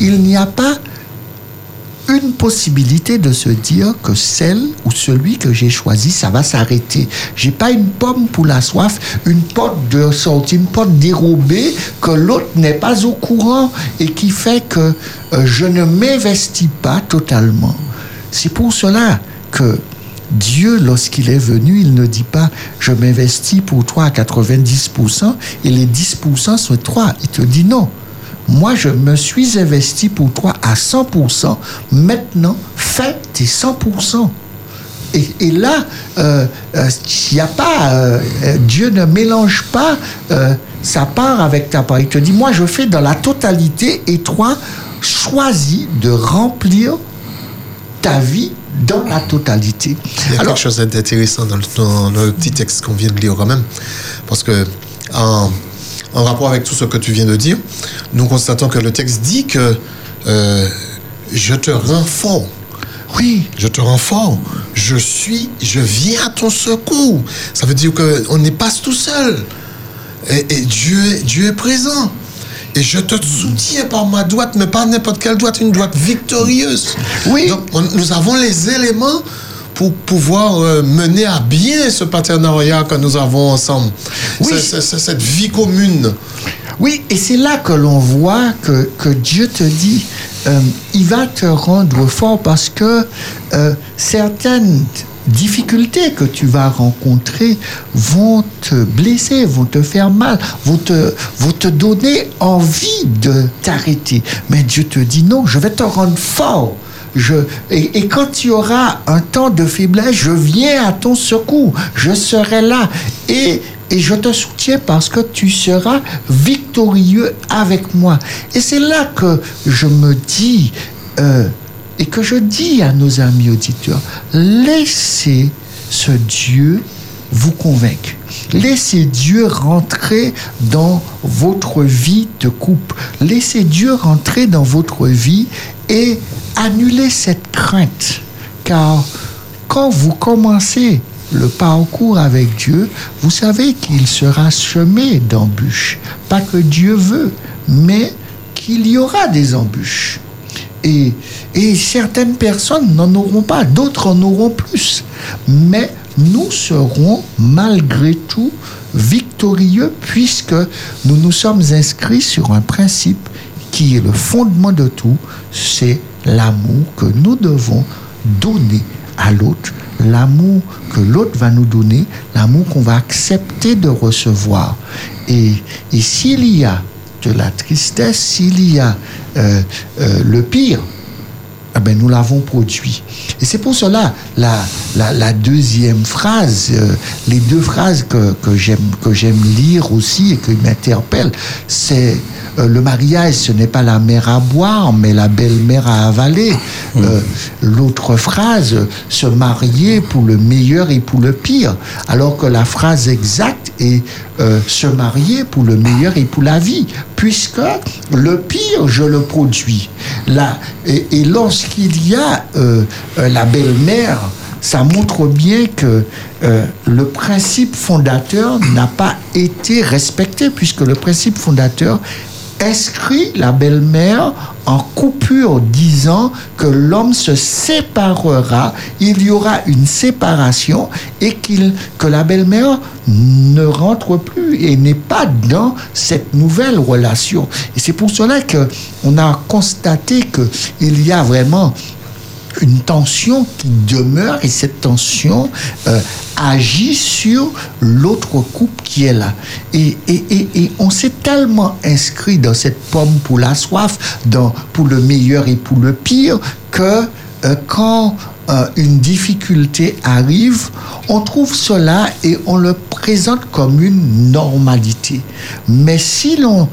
il n'y a pas une possibilité de se dire que celle ou celui que j'ai choisi, ça va s'arrêter. J'ai pas une pomme pour la soif, une pote de sortie, une pote dérobée que l'autre n'est pas au courant et qui fait que euh, je ne m'investis pas totalement. C'est pour cela que Dieu, lorsqu'il est venu, il ne dit pas je m'investis pour toi à 90% et les 10% sont toi. Il te dit non. Moi, je me suis investi pour toi à 100%. Maintenant, fais tes 100%. Et, et là, euh, euh, a pas, euh, euh, Dieu ne mélange pas euh, sa part avec ta part. Il te dit, moi, je fais dans la totalité et toi, choisis de remplir ta vie dans la totalité. Il y a Alors, quelque chose d'intéressant dans le, dans le petit texte qu'on vient de lire quand même. Parce que, en, en rapport avec tout ce que tu viens de dire, nous constatons que le texte dit que euh, je te rends fort. oui, Je te rends fort. Je suis, je viens à ton secours. Ça veut dire qu'on n'est pas tout seul. Et, et Dieu, est- Dieu est présent. Et je te soutiens par ma droite, mais pas n'importe quelle droite, une droite victorieuse. Oui. Donc, on- nous avons les éléments pour pouvoir euh, mener à bien ce partenariat que nous avons ensemble. Oui. C'est- cette vie commune. Oui, et c'est là que l'on voit que, que Dieu te dit, euh, il va te rendre fort parce que euh, certaines difficultés que tu vas rencontrer vont te blesser, vont te faire mal, vont te, vont te donner envie de t'arrêter. Mais Dieu te dit non, je vais te rendre fort. Et, quand tu auras un temps de faiblesse, je viens à ton secours. Je serai là. Et, et je te soutiens parce que tu seras victorieux avec moi. Et c'est là que je me dis, euh, et que je dis à nos amis auditeurs, laissez ce Dieu vous convaincre. Laissez Dieu rentrer dans votre vie de couple. Laissez Dieu rentrer dans votre vie et annuler cette crainte. Car quand vous commencez le parcours avec Dieu, vous savez qu'il sera semé d'embûches. Pas que Dieu veut, mais qu'il y aura des embûches. Et, et certaines personnes n'en auront pas, d'autres en auront plus. Mais nous serons malgré tout victorieux puisque nous nous sommes inscrits sur un principe qui est le fondement de tout, c'est l'amour que nous devons donner à l'autre, l'amour que l'autre va nous donner, l'amour qu'on va accepter de recevoir. Et, s'il y a de la tristesse, s'il y a euh, euh, le pire, eh ben, nous l'avons produit. Et c'est pour cela la, la, la deuxième phrase, euh, les deux phrases que, que j'aime que j'aime lire aussi et qui m'interpellent, c'est euh, le mariage, ce n'est pas la mère à boire, mais la belle-mère à avaler. Euh, L'autre phrase, se marier pour le meilleur et pour le pire, alors que la phrase exacte est se marier pour le meilleur et pour la vie, puisque le pire, je le produis. Là, et, lorsqu'il y a euh, euh, la belle-mère, ça montre bien que euh, le principe fondateur n'a pas été respecté, puisque le principe fondateur inscrit la belle-mère en coupure, disant que l'homme se séparera, il y aura une séparation et qu'il, que la belle-mère ne rentre plus et n'est pas dans cette nouvelle relation. Et c'est pour cela que on a constaté que il y a vraiment une tension qui demeure et cette tension euh, agit sur l'autre couple qui est là. Et, et, et, et on s'est tellement inscrit dans cette pomme pour la soif, dans, pour le meilleur et pour le pire, que euh, quand euh, une difficulté arrive, on trouve cela et on le présente comme une normalité. Mais si l'on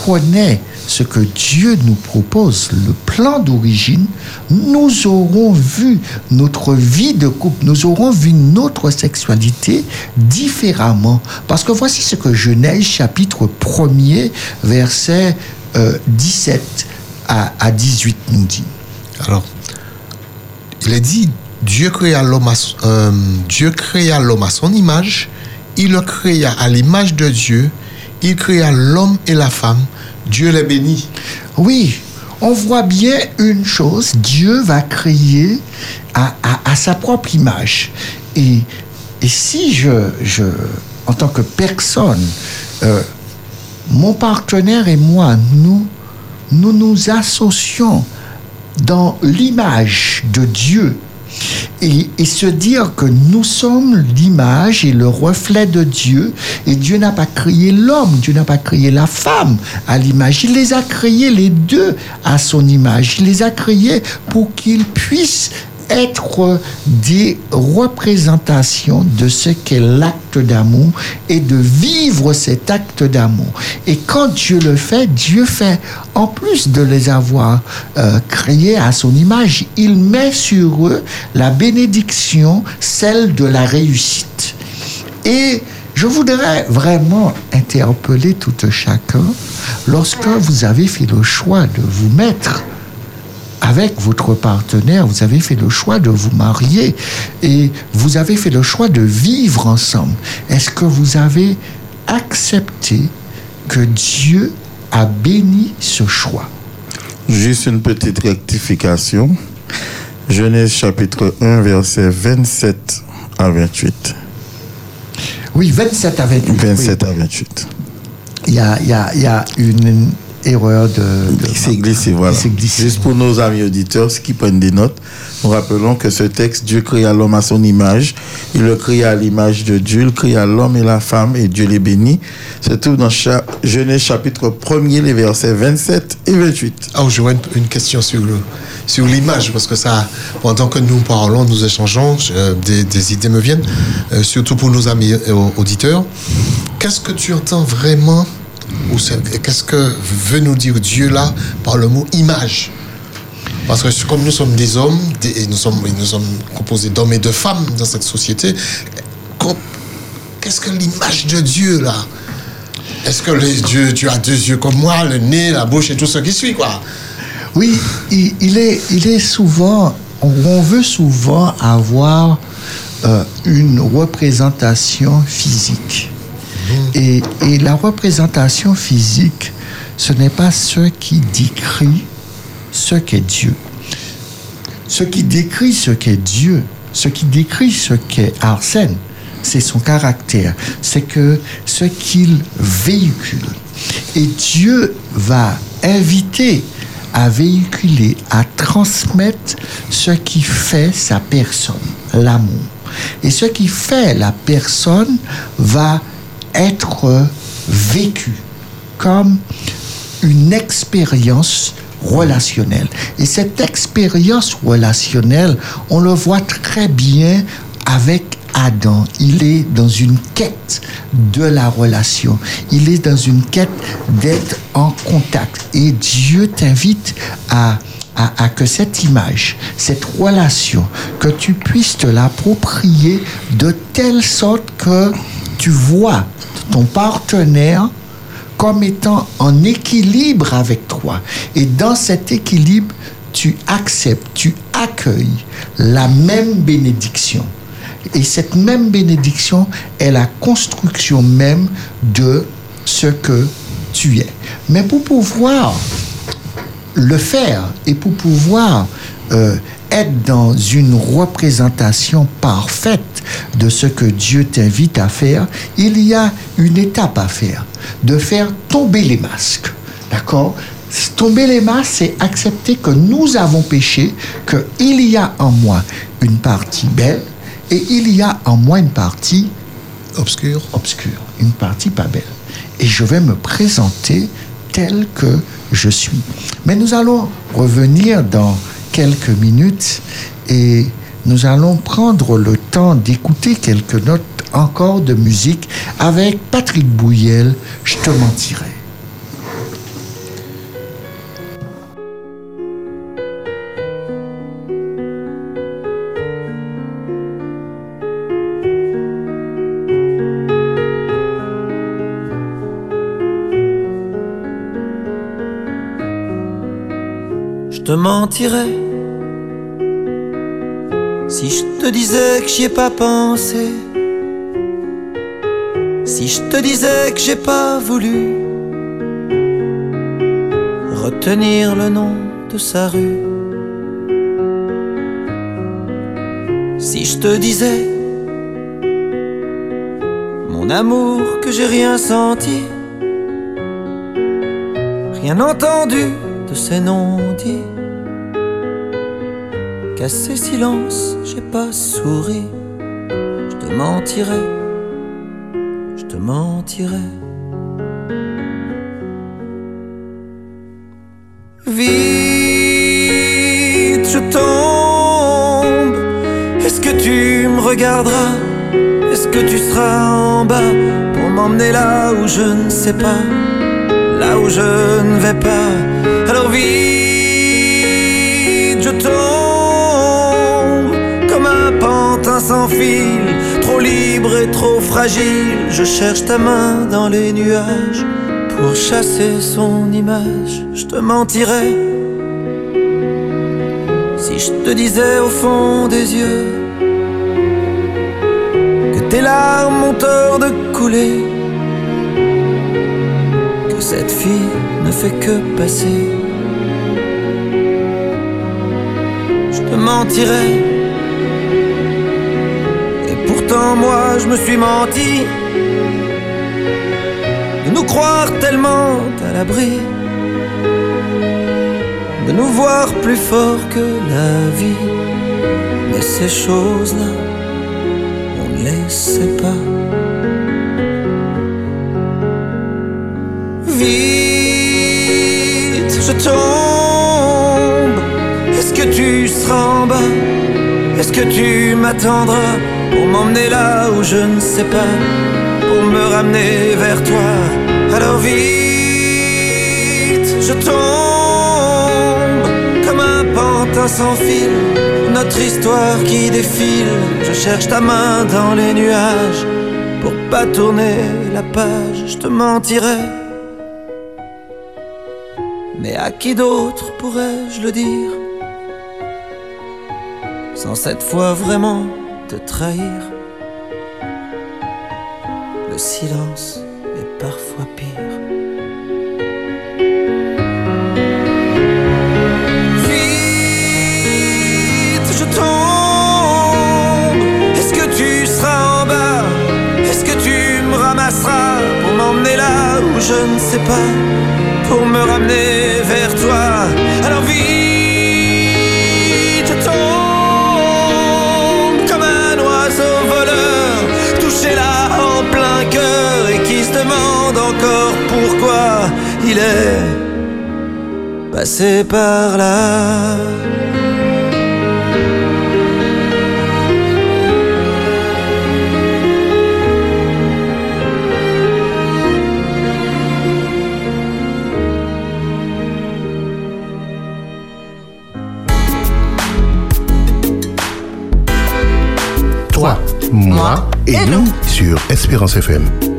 comprenait ce que Dieu nous propose, le plan d'origine, nous aurons vu notre vie de couple, nous aurons vu notre sexualité différemment. Parce que voici ce que Genèse chapitre 1er, verset euh, 17 à, à 18 nous dit. Alors, il est dit, Dieu créa l'homme euh, Dieu créa l'homme à son image, il le créa à l'image de Dieu, il créa l'homme et la femme, Dieu les bénit. Oui, on voit bien une chose, Dieu va créer à, sa propre image. Et, si je, je, en tant que personne, euh, mon partenaire et moi, nous, nous nous associons dans l'image de Dieu et, se dire que nous sommes l'image et le reflet de Dieu et Dieu n'a pas créé l'homme, Dieu n'a pas créé la femme à l'image, il les a créés les deux à son image, il les a créés pour qu'ils puissent être des représentations de ce qu'est l'acte d'amour et de vivre cet acte d'amour. Et quand Dieu le fait, Dieu fait, en plus de les avoir euh, créés à son image, il met sur eux la bénédiction, celle de la réussite. Et je voudrais vraiment interpeller tout un chacun lorsque vous avez fait le choix de vous mettre avec votre partenaire, vous avez fait le choix de vous marier et vous avez fait le choix de vivre ensemble. Est-ce que vous avez accepté que Dieu a béni ce choix? Juste une petite rectification. Genèse chapitre 1, verset 27 à 28. Oui, 27 à 28. 27 oui. à 28. Il y a, il y a- il y a une erreur de... de- Il s'est glissé, voilà. Il s'est glissé. Juste pour nos amis auditeurs qui prennent des notes, nous rappelons que ce texte, Dieu créa l'homme à son image. Il le créa à l'image de Dieu. Il créa l'homme et la femme et Dieu les bénit. Se trouve dans cha- Genèse chapitre 1er, les versets 27 et 28. Ah, j'aurais une, une question sur le sur l'image parce que ça, pendant que nous parlons, nous échangeons, euh, des, des idées me viennent, euh, surtout pour nos amis euh, auditeurs. Qu'est-ce que tu entends vraiment c'est- qu'est-ce que veut nous dire Dieu là par le mot image? Parce que comme nous sommes des hommes, et nous sommes composés d'hommes et de femmes dans cette société, qu'est-ce que l'image de Dieu là? Est-ce que les Dieu, tu as deux yeux comme moi, le nez, la bouche et tout ce qui suit quoi? Oui, il, est, il est souvent, on, on veut souvent avoir euh, une représentation physique. Et, la représentation physique, ce n'est pas ce qui décrit ce qu'est Dieu. Ce qui décrit ce qu'est Dieu, ce qui décrit ce qu'est Arsène, c'est son caractère, c'est ce qu'il véhicule. Et Dieu va inviter à véhiculer, à transmettre ce qui fait sa personne, l'amour. Et ce qui fait la personne va être vécu comme une expérience relationnelle. Et cette expérience relationnelle, on le voit très bien avec Adam. Il est dans une quête de la relation. Il est dans une quête d'être en contact. Et Dieu t'invite à, à, à que cette image, cette relation, que tu puisses te l'approprier de telle sorte que tu vois ton partenaire comme étant en équilibre avec toi. Et dans cet équilibre, tu acceptes, tu accueilles la même bénédiction. Et cette même bénédiction est la construction même de ce que tu es. Mais pour pouvoir le faire et pour pouvoir euh, être dans une représentation parfaite de ce que Dieu t'invite à faire, il y a une étape à faire, de faire tomber les masques. D'accord? Tomber les masques, c'est accepter que nous avons péché, qu'il y a en moi une partie belle et il y a en moi une partie Obscur. obscure, une partie pas belle. Et je vais me présenter tel que je suis. Mais nous allons revenir dans quelques minutes et nous allons prendre le temps d'écouter quelques notes encore de musique avec Patrick Bouyel, Je te mentirai. Si je te disais que j'y ai pas pensé. Si je te disais que j'ai pas voulu. Retenir le nom de sa rue. Si je te disais. Mon amour que j'ai rien senti, rien entendu de ces noms dits, qu'à ces silences j'ai pas souri, je te mentirais, je te mentirais. Vite, je tombe. Est-ce que tu me regarderas? Est-ce que tu seras en bas pour m'emmener là où je ne sais pas, là où je ne vais pas. Alors vite, je tombe sans fil, trop libre et trop fragile. Je cherche ta main dans les nuages pour chasser son image, je te mentirais si je te disais au fond des yeux que tes larmes ont tort de couler, que cette fille ne fait que passer. Je te mentirais, pourtant moi je me suis menti de nous croire tellement à l'abri, de nous voir plus forts que la vie. Mais ces choses-là, on ne les sait pas. Vite, je tombe. Est-ce que tu seras en bas? Est-ce que tu m'attendras pour m'emmener là où je ne sais pas pour me ramener vers toi? Alors vite, je tombe comme un pantin sans fil. Notre histoire qui défile. Je cherche ta main dans les nuages pour pas tourner la page. Je te mentirais. Mais à qui d'autre pourrais-je le dire? Cette fois vraiment te trahir passé par là. Toi, moi et nous sur Espérance FM.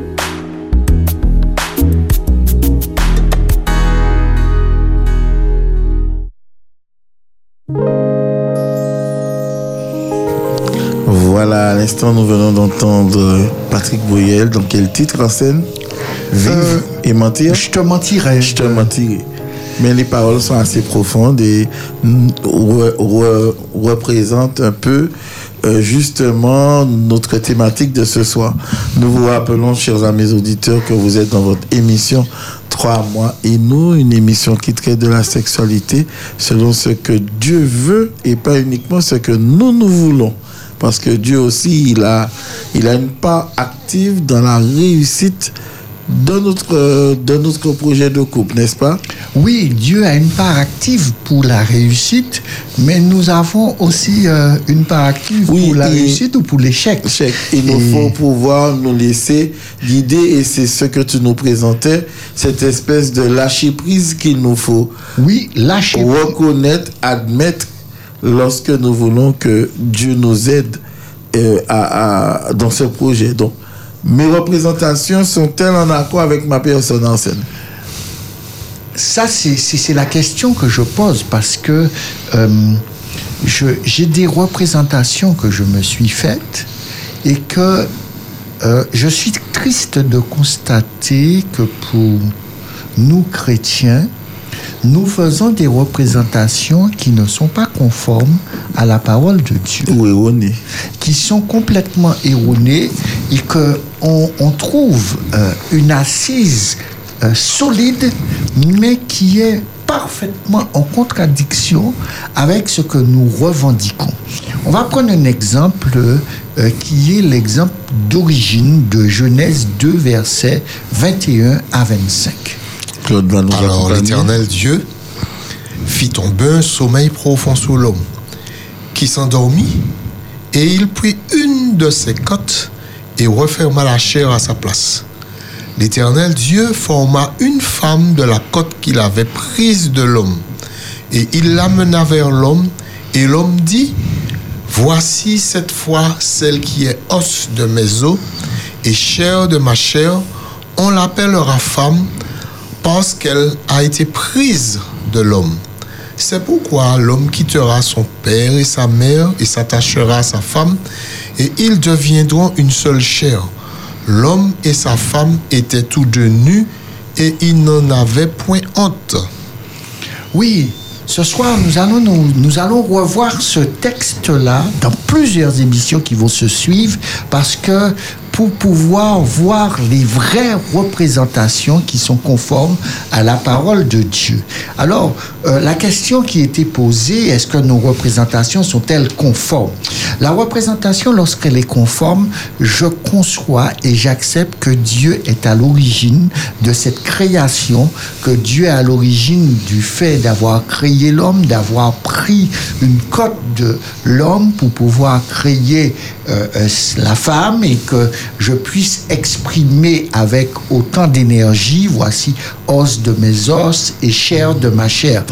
L'instant, nous venons d'entendre Patrick Boyel. Dans quel titre en scène? Vivre Euh, et mentir? Je te mentirais. Je te mentirai. Mais les paroles sont assez profondes et re- re- représentent un peu euh, justement notre thématique de ce soir. Nous vous rappelons, chers amis auditeurs, que vous êtes dans votre émission Trois mois et nous, une émission qui traite de la sexualité selon ce que Dieu veut et pas uniquement ce que nous nous voulons. Parce que Dieu aussi, il a, il a une part active dans la réussite de notre, euh, de notre projet de couple, n'est-ce pas? Oui, Dieu a une part active pour la réussite, mais nous avons aussi euh, une part active Oui, pour la réussite ou pour l'échec. Il nous faut pouvoir nous laisser guider et c'est ce que tu nous présentais, cette espèce de lâcher prise qu'il nous faut. Oui, lâcher Reconnaître, admettre lorsque nous voulons que Dieu nous aide euh, dans ce projet. Donc, mes représentations sont-elles en accord avec ma personne en scène? Ça, c'est- la question que je pose parce que euh, j'ai des représentations que je me suis faites et que euh, je suis triste de constater que pour nous chrétiens, nous faisons des représentations qui ne sont pas conformes à la parole de Dieu Ou erroné. qui sont complètement erronées et que on, on trouve euh, une assise euh, solide, mais qui est parfaitement en contradiction avec ce que nous revendiquons. On va prendre un exemple euh, qui est l'exemple d'origine de Genèse 2, versets 21 à 25. Claude va nous Alors l'Éternel Dieu fit tomber un sommeil profond sur l'homme, qui s'endormit, et il prit une de ses côtes et referma la chair à sa place. L'Éternel Dieu forma une femme de la côte qu'il avait prise de l'homme, et il l'amena vers l'homme, et l'homme dit, Voici cette fois celle qui est os de mes os et chair de ma chair, on l'appellera femme parce qu'elle a été prise de l'homme. C'est pourquoi l'homme quittera son père et sa mère et s'attachera à sa femme, et ils deviendront une seule chair. L'homme et sa femme étaient tous deux nus, et ils n'en avaient point honte. Oui, ce soir, nous allons, nous, nous allons revoir ce texte-là dans plusieurs émissions qui vont se suivre parce que pour pouvoir voir les vraies représentations qui sont conformes à la parole de Dieu. Alors, euh, la question qui était posée, est-ce que nos représentations sont-elles conformes? La représentation, lorsqu'elle est conforme, je conçois et j'accepte que Dieu est à l'origine de cette création, que Dieu est à l'origine du fait d'avoir créé l'homme, d'avoir pris une cote de l'homme pour pouvoir créer euh, euh, la femme et que je puisse exprimer avec autant d'énergie, voici os de mes os et chair de ma chair.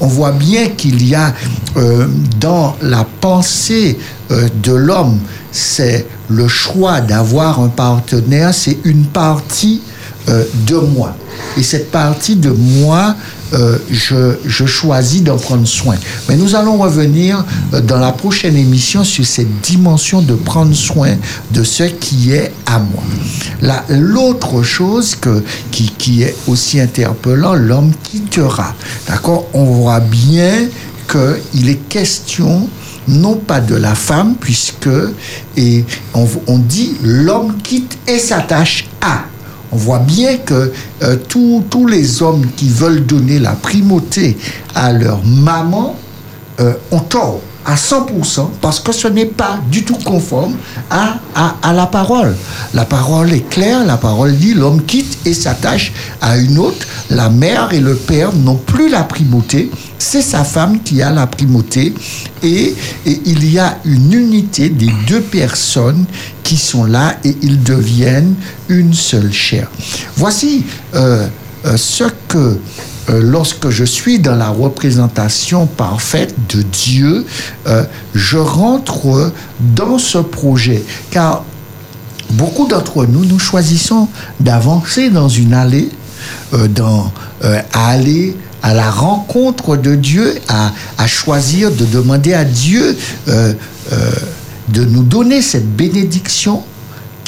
On voit bien qu'il y a euh, dans la pensée euh, de l'homme, c'est le choix d'avoir un partenaire, c'est une partie euh, de moi. Et cette partie de moi, euh, je, choisis d'en prendre soin. Mais nous allons revenir euh, dans la prochaine émission sur cette dimension de prendre soin de ce qui est à moi. La- L'autre chose que, qui, qui est aussi interpellant, l'homme quittera. D'accord? On voit bien qu'il est question non pas de la femme, puisque et on dit l'homme quitte et s'attache à. On voit bien que euh, tous les hommes qui veulent donner la primauté à leur maman euh, ont tort à 100% parce que ce n'est pas du tout conforme à, à, la parole. La parole est claire, la parole dit l'homme quitte et s'attache à une autre. La mère et le père n'ont plus la primauté, c'est sa femme qui a la primauté et, et il y a une unité des deux personnes qui sont là et ils deviennent une seule chair. Voici euh, euh, ce que euh, lorsque je suis dans la représentation parfaite de Dieu, euh, je rentre dans ce projet. Car beaucoup d'entre nous, nous choisissons d'avancer dans une allée, euh, dans, à aller à la rencontre de Dieu, à, choisir de demander à Dieu de nous donner cette bénédiction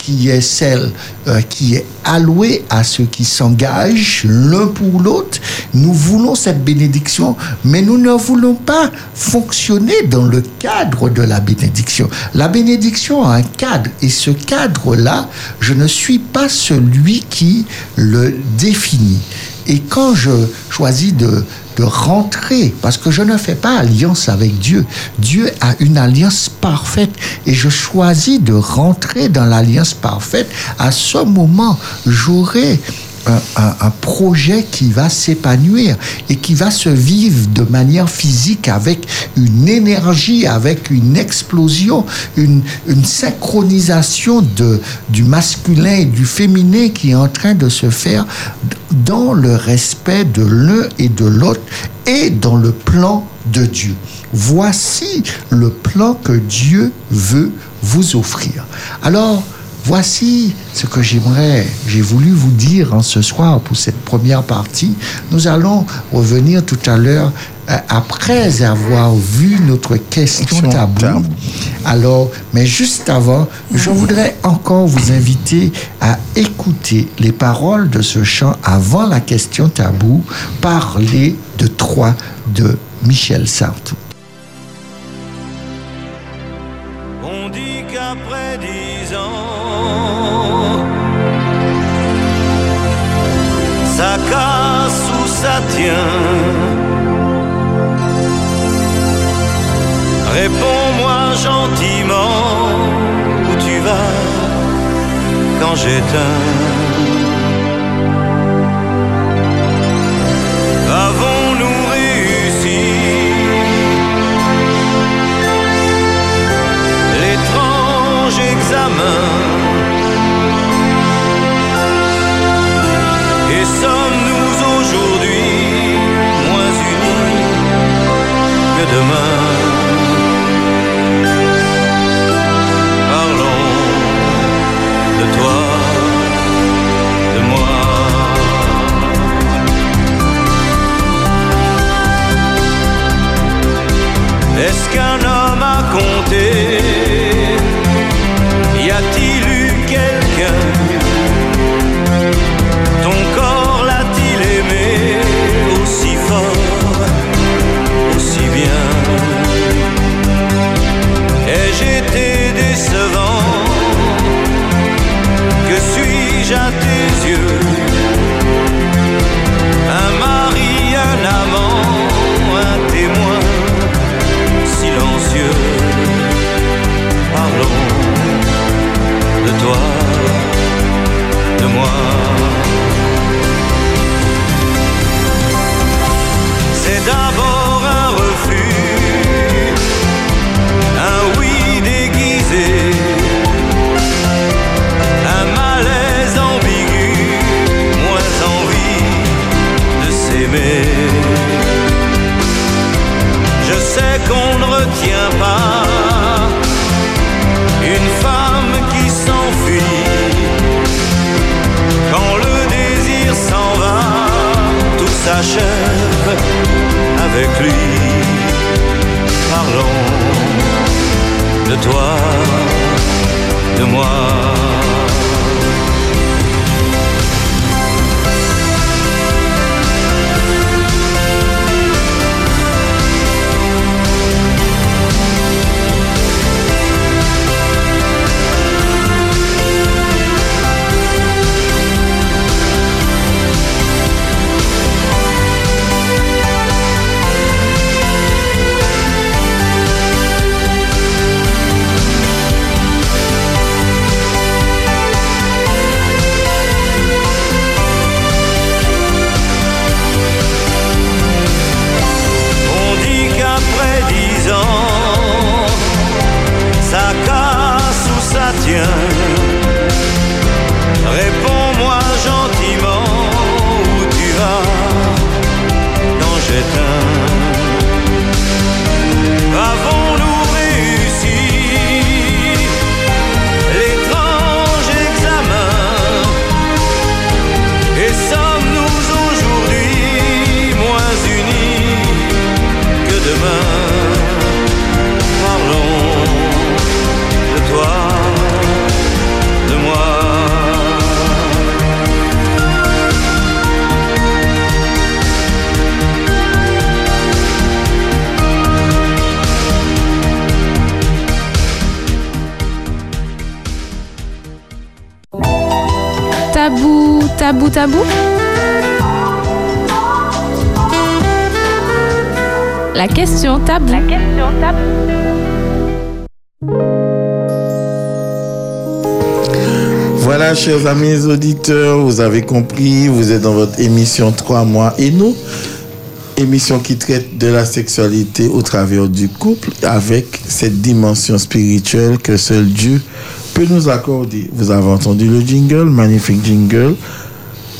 qui est celle euh, qui est allouée à ceux qui s'engagent l'un pour l'autre. Nous voulons cette bénédiction, mais nous ne voulons pas fonctionner dans le cadre de la bénédiction. La bénédiction a un cadre, et ce cadre-là, je ne suis pas celui qui le définit. Et quand je choisis de, de rentrer, parce que je ne fais pas alliance avec Dieu, Dieu a une alliance parfaite et je choisis de rentrer dans l'alliance parfaite, à ce moment, j'aurai un, projet qui va s'épanouir et qui va se vivre de manière physique avec une énergie, avec une explosion, une, une synchronisation de, du masculin et du féminin qui est en train de se faire dans le respect de l'un et de l'autre et dans le plan de Dieu. Voici le plan que Dieu veut vous offrir. Alors, voici ce que j'aimerais, j'ai voulu vous dire en ce soir pour cette première partie. Nous allons revenir tout à l'heure euh, après avoir vu notre question tabou. Alors, mais juste avant, je voudrais encore vous inviter à écouter les paroles de ce chant avant la question tabou, parler de Troyes de Michel Sartre. Ça casse ou ça tient. Réponds-moi gentiment où tu vas quand j'éteins. Avons-nous réussi? L'étrange examen. 觉得吗？La question tabou. Voilà, chers amis auditeurs, vous avez compris, vous êtes dans votre émission 3 mois et nous, émission qui traite de la sexualité au travers du couple avec cette dimension spirituelle que seul Dieu peut nous accorder. Vous avez entendu le jingle, magnifique jingle,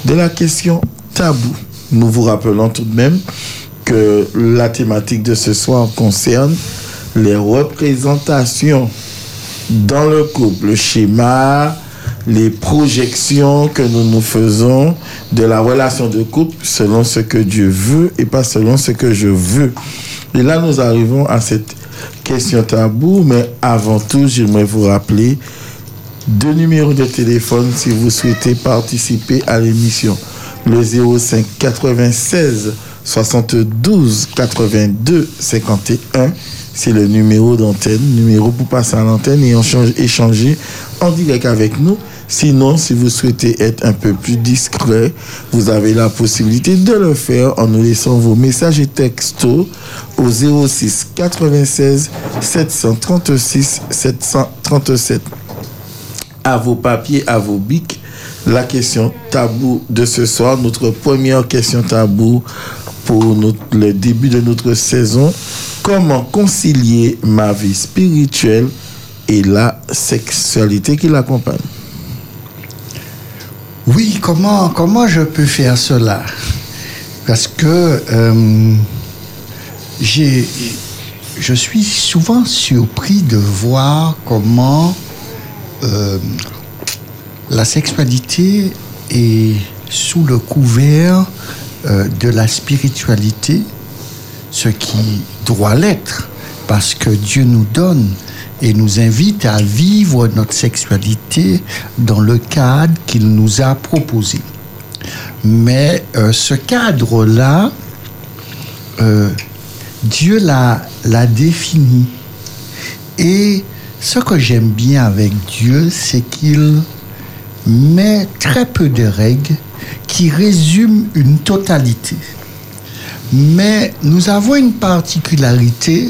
de la question tabou. Nous vous rappelons tout de même la thématique de ce soir concerne les représentations dans le couple, le schéma, les projections que nous nous faisons de la relation de couple selon ce que Dieu veut et pas selon ce que je veux. Et là, nous arrivons à cette question tabou, mais avant tout, j'aimerais vous rappeler deux numéros de téléphone si vous souhaitez participer à l'émission. Le 05 96 72 82 51, c'est le numéro d'antenne, numéro pour passer à l'antenne et échange- échanger en direct avec nous. Sinon, si vous souhaitez être un peu plus discret, vous avez la possibilité de le faire en nous laissant vos messages et textos au 06 96 736 737 à vos papiers, à vos bics. La question tabou de ce soir, notre première question tabou pour le début de notre saison. Comment concilier ma vie spirituelle et la sexualité qui l'accompagne? Oui, comment, comment je peux faire cela? Parce que euh, je suis souvent surpris de voir comment euh, la sexualité est sous le couvert euh, de la spiritualité, ce qui doit l'être, parce que Dieu nous donne et nous invite à vivre notre sexualité dans le cadre qu'il nous a proposé. Mais euh, ce cadre-là, euh, Dieu l'a l'a défini. Et ce que j'aime bien avec Dieu, c'est qu'il met très peu de règles qui résument une totalité. Mais nous avons une particularité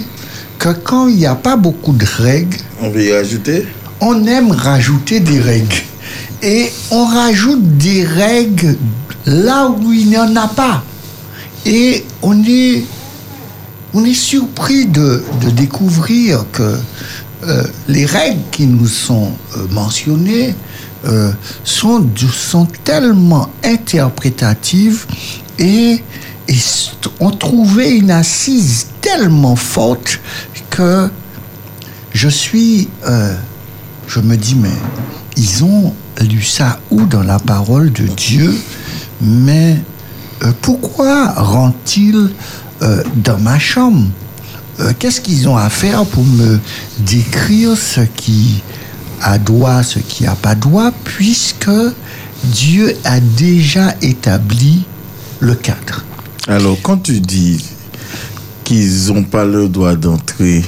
que quand il n'y a pas beaucoup de règles, On veut y ajouter on aime rajouter des règles. Et on rajoute des règles là où il n'y en a pas. Et on est, on est surpris de, de découvrir que euh, les règles qui nous sont euh, mentionnées euh, sont, sont tellement interprétatives et, ont trouvé une assise tellement forte que je suis, euh, je me dis, mais ils ont lu ça où dans la parole de Dieu? Mais euh, pourquoi rentrent-ils dans ma chambre? Qu'est-ce qu'ils ont à faire pour me décrire ce qui a droit, ce qui n'a pas droit, puisque Dieu a déjà établi le cadre Alors, quand tu dis qu'ils n'ont pas le droit d'entrer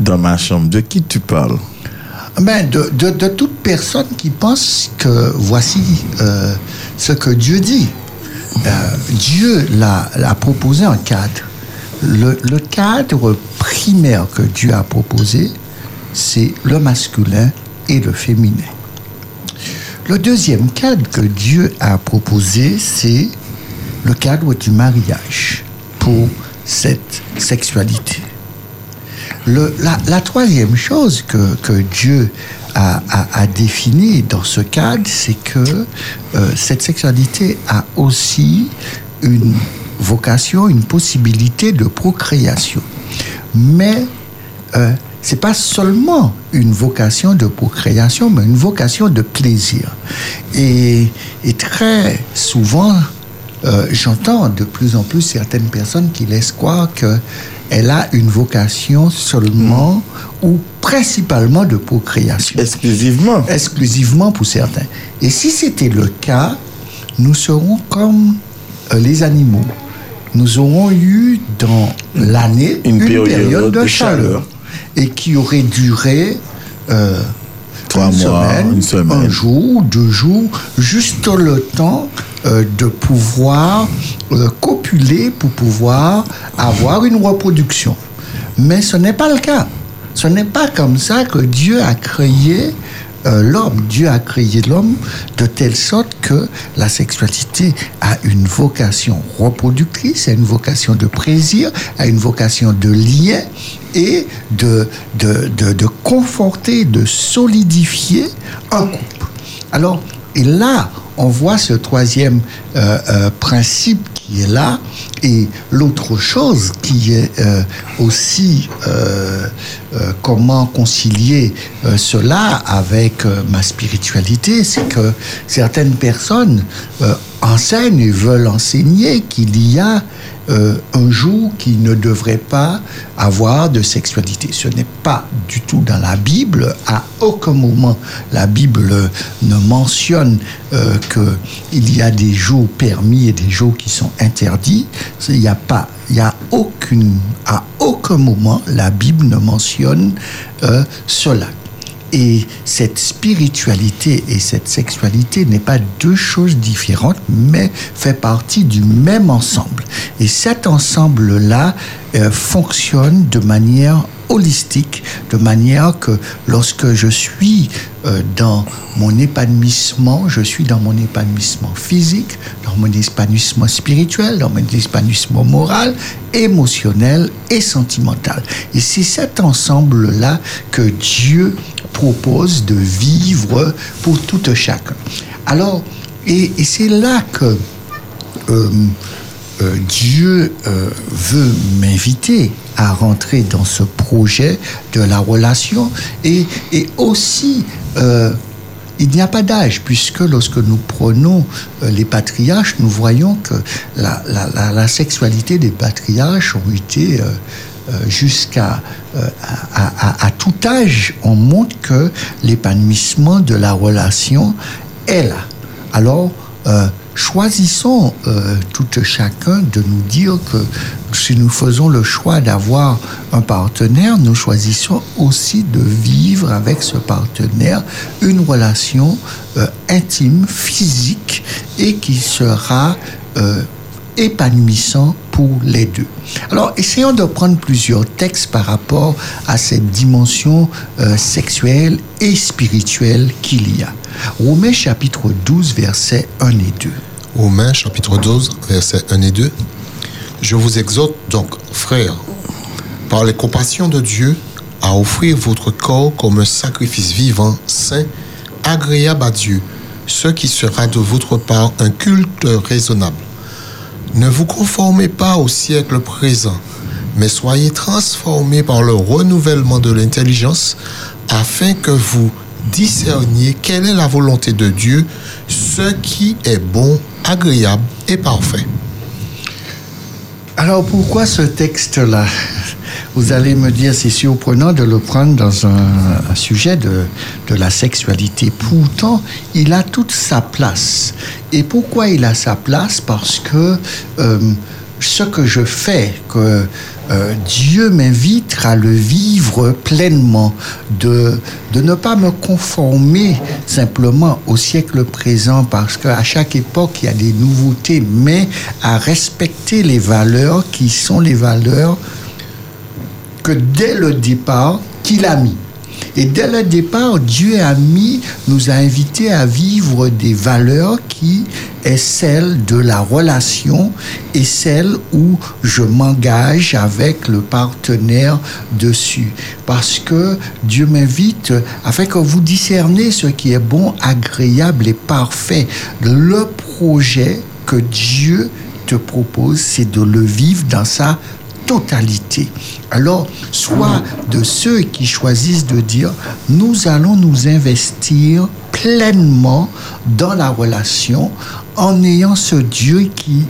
dans ma chambre, de qui tu parles? Ben, de, de, de toute personne qui pense que voici euh, ce que Dieu dit. Euh, Dieu l'a, l'a proposé un cadre. Le, le cadre primaire que Dieu a proposé, c'est le masculin et le féminin. Le deuxième cadre que Dieu a proposé, c'est le cadre du mariage pour cette sexualité. Le- la, troisième chose que, Dieu a définie dans ce cadre, c'est que euh, cette sexualité a aussi une vocation, une possibilité de procréation. Mais euh, c'est pas seulement une vocation de procréation, mais une vocation de plaisir. Et, et très souvent, euh, j'entends de plus en plus certaines personnes qui laissent croire qu'elle a une vocation seulement ou principalement de procréation Exclusivement. exclusivement pour certains. Et si c'était le cas, nous serons comme euh, les animaux. Nous aurons eu dans l'année Une une, période période, de de, chaleur. chaleur. Et qui aurait duré euh, Trois une, mois, semaine, une semaine. un jour, deux jours, juste le temps euh, de pouvoir euh, copuler pour pouvoir avoir une reproduction. Mais ce n'est pas le cas. Ce n'est pas comme ça que Dieu a créé euh, l'homme. Dieu a créé l'homme de telle sorte que la sexualité a une vocation reproductrice, a une vocation de plaisir, a une vocation de lien et de, de, de, de conforter, de solidifier un couple. Alors, et là, on voit ce troisième euh, euh, principe qui est là. Et l'autre chose qui est euh, aussi euh, euh, comment concilier cela avec ma spiritualité, c'est que certaines personnes enseignent et veulent enseigner qu'il y a euh, un jour qui ne devrait pas avoir de sexualité. Ce n'est pas du tout dans la Bible. À aucun moment la Bible ne mentionne euh, qu'il y a des jours permis et des jours qui sont interdits. Il n'y a pas, il a aucune, à aucun moment la Bible ne mentionne euh, cela. Et cette spiritualité et cette sexualité n'est pas deux choses différentes, mais fait partie du même ensemble. Et cet ensemble-là euh, fonctionne de manière holistique, de manière que lorsque je suis euh, dans mon épanouissement, je suis dans mon épanouissement physique, dans mon épanouissement spirituel, dans mon épanouissement moral, émotionnel et sentimental. Et c'est cet ensemble-là que Dieu propose de vivre pour tout chacun. Alors, et, c'est là que euh, euh, Dieu euh, veut m'inviter à rentrer dans ce projet de la relation et, et aussi euh, il n'y a pas d'âge, puisque lorsque nous prenons les patriarches, nous voyons que la, la, sexualité des patriarches ont été jusqu'à à, tout âge, on montre que l'épanouissement de la relation est là. Alors, choisissons euh, tout chacun de nous dire que si nous faisons le choix d'avoir un partenaire, nous choisissons aussi de vivre avec ce partenaire une relation euh, intime, physique et qui sera euh, épanouissant pour les deux. Alors, essayons de prendre plusieurs textes par rapport à cette dimension euh, sexuelle et spirituelle qu'il y a. Romains chapitre 12, versets 1 et 2. Romains chapitre 12, versets 1 et 2. Je vous exhorte donc, frères, par les compassions de Dieu, à offrir votre corps comme un sacrifice vivant, saint, agréable à Dieu, ce qui sera de votre part un culte raisonnable. Ne vous conformez pas au siècle présent, mais soyez transformés par le renouvellement de l'intelligence, afin que vous discerniez quelle est la volonté de Dieu, ce qui est bon, agréable et parfait. Alors pourquoi ce texte-là? Vous allez me dire, c'est surprenant de le prendre dans un, sujet de, de, la sexualité. Pourtant, il a toute sa place. Et pourquoi il a sa place? Parce que euh, ce que je fais, que euh, Dieu m'invite à le vivre pleinement, de, de ne pas me conformer simplement au siècle présent, parce qu'à chaque époque, il y a des nouveautés, mais à respecter les valeurs qui sont les valeurs que dès le départ, qu'il a mis. Et dès le départ, Dieu a mis, nous a invités à vivre des valeurs qui est celle de la relation et celle où je m'engage avec le partenaire dessus. Parce que Dieu m'invite afin que vous discernez ce qui est bon, agréable et parfait. Le projet que Dieu te propose, c'est de le vivre dans sa totalité. Alors, soit de ceux qui choisissent de dire, nous allons nous investir pleinement dans la relation en ayant ce Dieu qui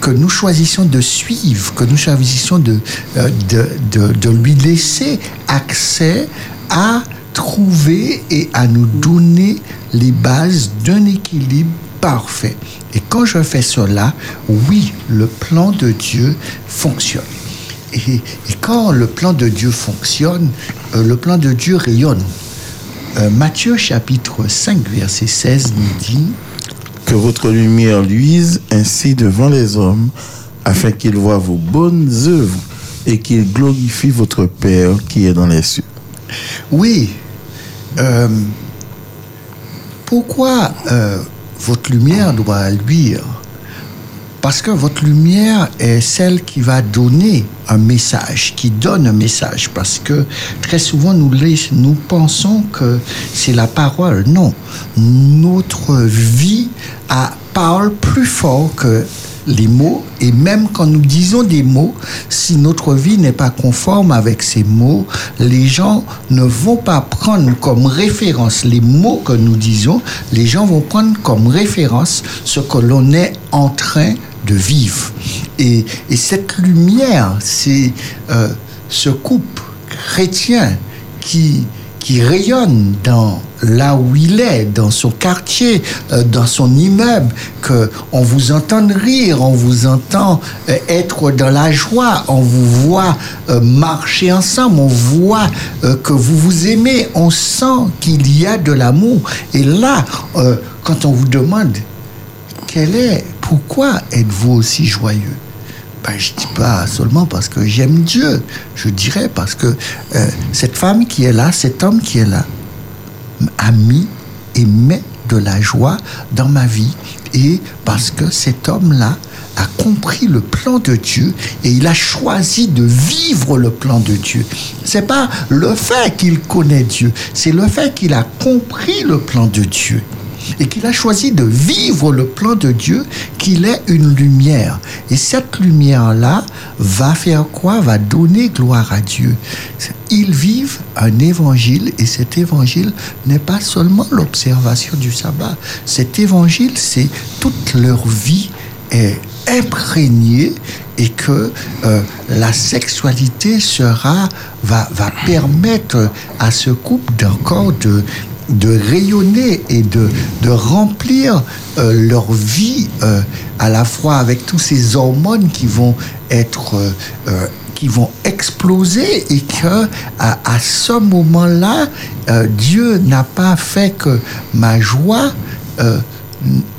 que nous choisissons de suivre, que nous choisissons de, euh, de, de, de lui laisser accès à trouver et à nous donner les bases d'un équilibre parfait. Et quand je fais cela, oui, le plan de Dieu fonctionne. Et, et quand le plan de Dieu fonctionne, euh, le plan de Dieu rayonne. Euh, Matthieu chapitre 5, verset 16 nous dit, Que votre lumière luise ainsi devant les hommes, afin qu'ils voient vos bonnes œuvres et qu'ils glorifient votre Père qui est dans les cieux. Oui. Euh, pourquoi votre lumière doit luire Parce que votre lumière est celle qui va donner un message, qui donne un message. Parce que très souvent, nous, nous pensons que c'est la parole. Non. Notre vie a parle plus fort que les mots, et même quand nous disons des mots, si notre vie n'est pas conforme avec ces mots, les gens ne vont pas prendre comme référence les mots que nous disons, les gens vont prendre comme référence ce que l'on est en train de vivre. Et, et cette lumière, c'est euh, ce couple chrétien qui, qui rayonne dans là où il est, dans son quartier, euh, dans son immeuble, que on vous entend rire, on vous entend euh, être dans la joie, on vous voit euh, marcher ensemble, on voit que vous vous aimez, on sent qu'il y a de l'amour. Et là, quand on vous demande quel est, pourquoi êtes-vous aussi joyeux? Ben, je dis pas seulement parce que j'aime Dieu, je dirais parce que euh, cette femme qui est là, cet homme qui est là, a mis et met de la joie dans ma vie. Et parce que cet homme-là a compris le plan de Dieu et il a choisi de vivre le plan de Dieu. C'est pas le fait qu'il connaît Dieu, c'est le fait qu'il a compris le plan de Dieu et qu'il a choisi de vivre le plan de Dieu, qu'il est une lumière. Et cette lumière-là va faire quoi? Va donner gloire à Dieu. Ils vivent un évangile et cet évangile n'est pas seulement l'observation du sabbat. Cet évangile, c'est toute leur vie est imprégnée et que euh, la sexualité sera va, va permettre à ce couple d'encore de de rayonner et de, de remplir euh, leur vie euh, à la fois avec tous ces hormones qui vont être euh, qui vont exploser et que à, ce moment-là Dieu n'a pas fait que ma joie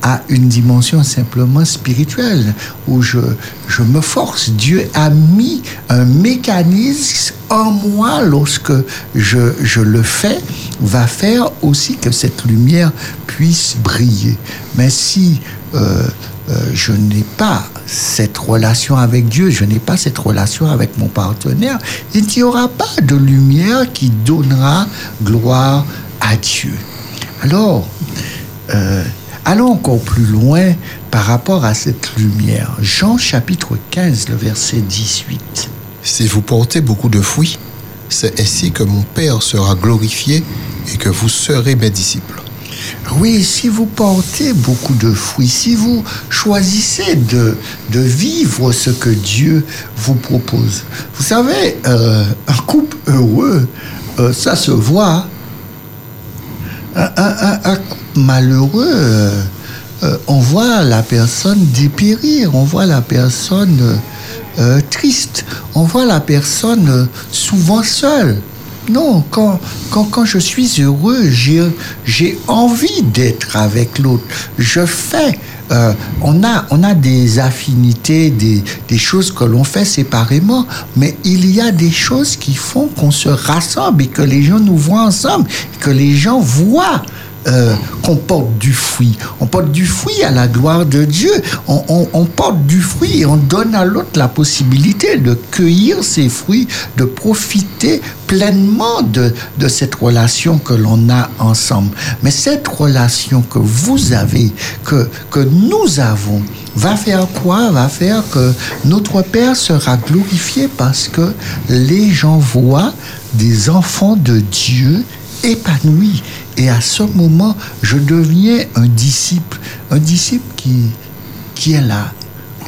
a une dimension simplement spirituelle où je, je me force. Dieu a mis un mécanisme en moi lorsque je, je le fais, va faire aussi que cette lumière puisse briller. Mais si euh, euh, je n'ai pas cette relation avec Dieu, je n'ai pas cette relation avec mon partenaire, il n'y aura pas de lumière qui donnera gloire à Dieu. Alors, euh, allons encore plus loin par rapport à cette lumière. Jean chapitre 15, le verset 18. Si vous portez beaucoup de fruits, c'est ainsi que mon Père sera glorifié et que vous serez mes disciples. Oui, si vous portez beaucoup de fruits, si vous choisissez de, de vivre ce que Dieu vous propose. Vous savez, euh, un couple heureux, euh, ça se voit. Un, malheureux, euh, on voit la personne dépérir, on voit la personne euh, triste, on voit la personne euh, souvent seule. Non, quand, quand, quand je suis heureux, j'ai envie d'être avec l'autre. Je fais. Euh, on, a, on a des affinités, des, des choses que l'on fait séparément, mais il y a des choses qui font qu'on se rassemble et que les gens nous voient ensemble, que les gens voient euh, qu'on porte du fruit. On porte du fruit à la gloire de Dieu. On, on- on porte du fruit et on donne à l'autre la possibilité de cueillir ces fruits, de profiter pleinement de, de cette relation que l'on a ensemble. Mais cette relation que vous avez, que, que nous avons, va faire quoi? Va faire que notre Père sera glorifié parce que les gens voient des enfants de Dieu épanoui. Et à ce moment, je deviens un disciple, un disciple qui, qui est là.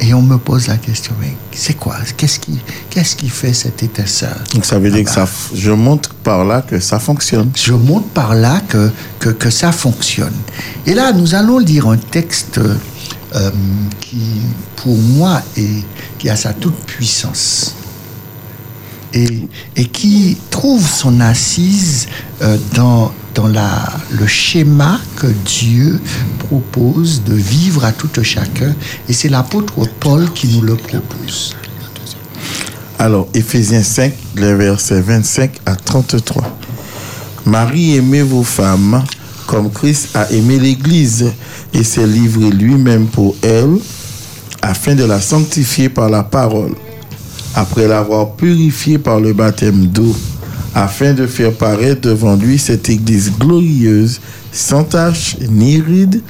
Et on me pose la question, mais c'est quoi? Qu'est-ce qui, qu'est-ce qui fait cette étincelle? Donc ça veut dire que Ah bah, ça, je montre par là que ça fonctionne. je montre par là que, que, que ça fonctionne. Et là, nous allons lire un texte euh, qui, pour moi, est, qui a sa toute puissance. Et, et qui trouve son assise euh, dans, dans la, le schéma que Dieu propose de vivre à tout chacun. Et c'est l'apôtre Paul qui nous le propose. Alors, Éphésiens 5, les versets 25 à 33. Marie, aimez vos femmes comme Christ a aimé l'Église et s'est livré lui-même pour elle afin de la sanctifier par la parole, après l'avoir purifiée par le baptême d'eau, afin de faire paraître devant lui cette Église glorieuse, sans tache ni ride,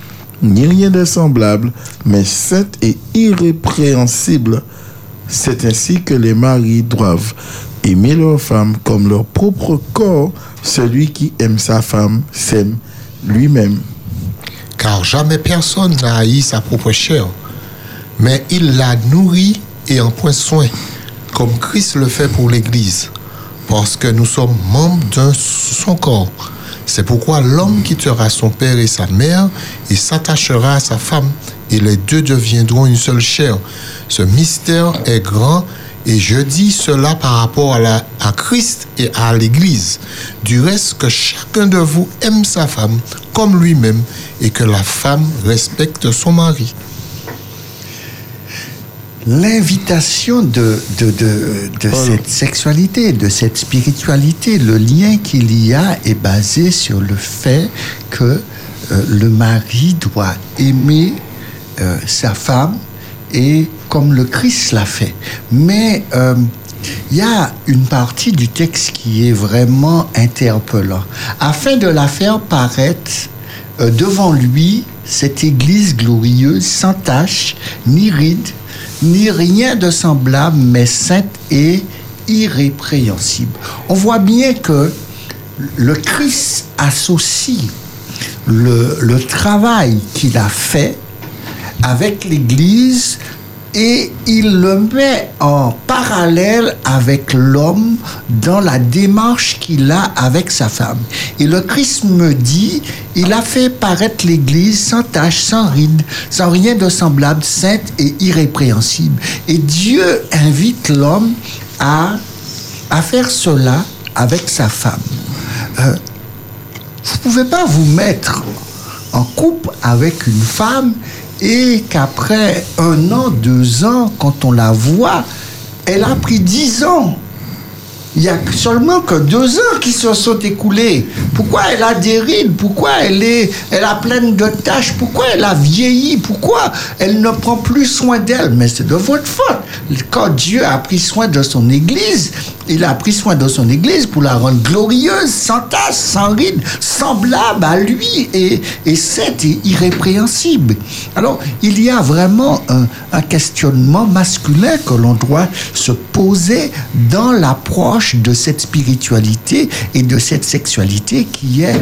ni rien de semblable, mais sainte et irrépréhensible. C'est ainsi que les maris doivent aimer leur femme comme leur propre corps. Celui qui aime sa femme s'aime lui-même. Car jamais personne n'a haï sa propre chair, mais il la nourrit et en prend soin, comme Christ le fait pour l'Église, parce que nous sommes membres d'un son corps. C'est pourquoi l'homme quittera son père et sa mère et s'attachera à sa femme, et les deux deviendront une seule chair. Ce mystère est grand, et je dis cela par rapport à, à Christ et à l'Église. Du reste, que chacun de vous aime sa femme comme lui-même, et que la femme respecte son mari. L'invitation de, de, de, de cette sexualité, de cette spiritualité, le lien qu'il y a est basé sur le fait que euh, le mari doit aimer euh, sa femme et comme le Christ l'a fait. Mais euh, il y a une partie du texte qui est vraiment interpellant. Afin de la faire paraître devant lui, cette église glorieuse, sans tache, ni ride, ni rien de semblable, mais sainte et irrépréhensible. On voit bien que le Christ associe le, le travail qu'il a fait avec l'Église et il le met en parallèle avec l'homme dans la démarche qu'il a avec sa femme. Et le Christ me dit, il a fait paraître l'Église sans tache, sans ride, sans rien de semblable, sainte et irrépréhensible. Et Dieu invite l'homme à, à faire cela avec sa femme. Euh, vous ne pouvez pas vous mettre en couple avec une femme et qu'après un an, deux ans, quand on la voit, elle a pris dix ans. Il n'y a seulement que deux ans qui se sont écoulés. Pourquoi elle a des rides Pourquoi elle est, elle a plein de taches Pourquoi elle a vieilli? Pourquoi elle ne prend plus soin d'elle? Mais c'est de votre faute. Quand Dieu a pris soin de son Église, il a pris soin de son Église pour la rendre glorieuse, sans tache, sans rides, semblable à lui et, et sainte et irrépréhensible. Alors, il y a vraiment un, un questionnement masculin que l'on doit se poser dans l'approche de cette spiritualité et de cette sexualité qui est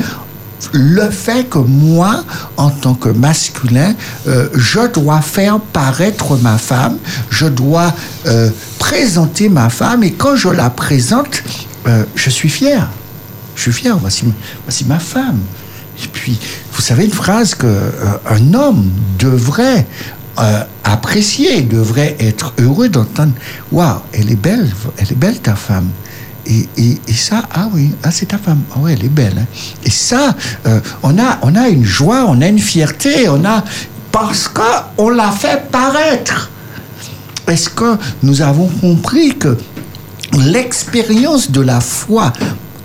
le fait que moi, en tant que masculin, euh, je dois faire paraître ma femme, je dois euh, présenter ma femme, et quand je la présente, euh, je suis fier. Je suis fier, voici, ma femme. Et puis, vous savez une phrase que un homme devrait apprécier, devrait être heureux d'entendre. Waouh, elle est belle, elle est belle ta femme. Et, ça, ah oui, ah, c'est ta femme. Ah elle est belle. hein. Et ça, euh, on, a, on a une joie, on a une fierté, on a parce qu'on l'a fait paraître. Est-ce que nous avons compris que l'expérience de la foi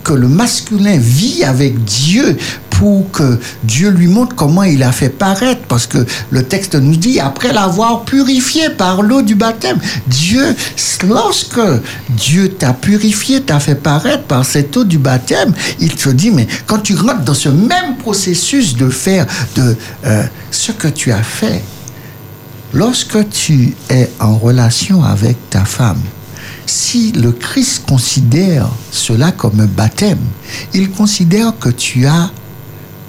que le masculin vit avec Dieu pour que Dieu lui montre comment il a fait paraître, parce que le texte nous dit, après l'avoir purifié par l'eau du baptême, Dieu, lorsque Dieu t'a purifié, t'a fait paraître par cette eau du baptême, il te dit, mais quand tu rentres dans ce même processus de faire de euh, ce que tu as fait, lorsque tu es en relation avec ta femme, si le Christ considère cela comme un baptême, il considère que tu as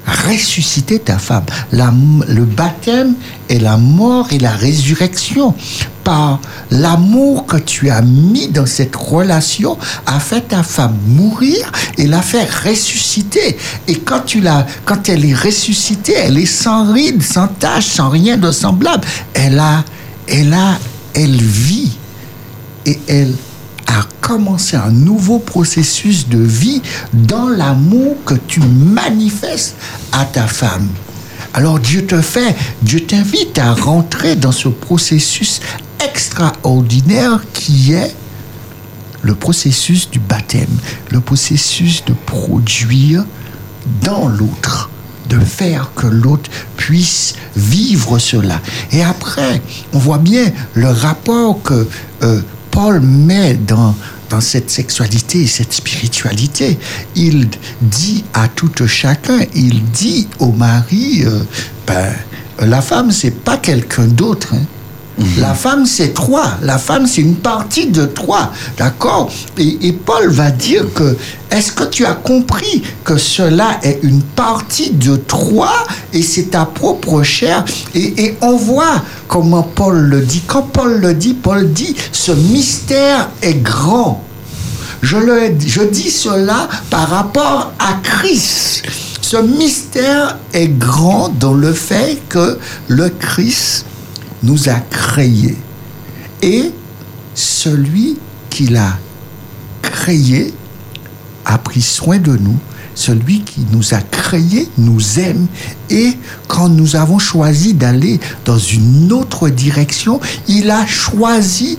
ressuscité ta femme. Le baptême est la mort et la résurrection. Par l'amour que tu as mis dans cette relation, a fait ta femme mourir et l'a fait ressusciter. Et quand tu l'as, quand elle est ressuscitée, elle est sans rides, sans taches, sans rien de semblable. Elle a, elle a, elle vit et elle a commencé un nouveau processus de vie dans l'amour que tu manifestes à ta femme. Alors Dieu te fait, Dieu t'invite à rentrer dans ce processus extraordinaire qui est le processus du baptême, le processus de produire dans l'autre, de faire que l'autre puisse vivre cela. Et après, on voit bien le rapport que euh, Paul met dans, dans cette sexualité et cette spiritualité. Il dit à tout chacun, il dit au mari, euh, ben, la femme, c'est pas quelqu'un d'autre. hein. La femme, c'est toi. La femme, c'est une partie de toi. D'accord et, Paul va dire que, est-ce que tu as compris que cela est une partie de toi et c'est ta propre chair et, et on voit comment Paul le dit. Quand Paul le dit, Paul dit, ce mystère est grand. Je, le, je dis cela par rapport à Christ. Ce mystère est grand dans le fait que le Christ nous a créés. Et celui qui l'a créé a pris soin de nous. Celui qui nous a créés nous aime. Et quand nous avons choisi d'aller dans une autre direction, il a choisi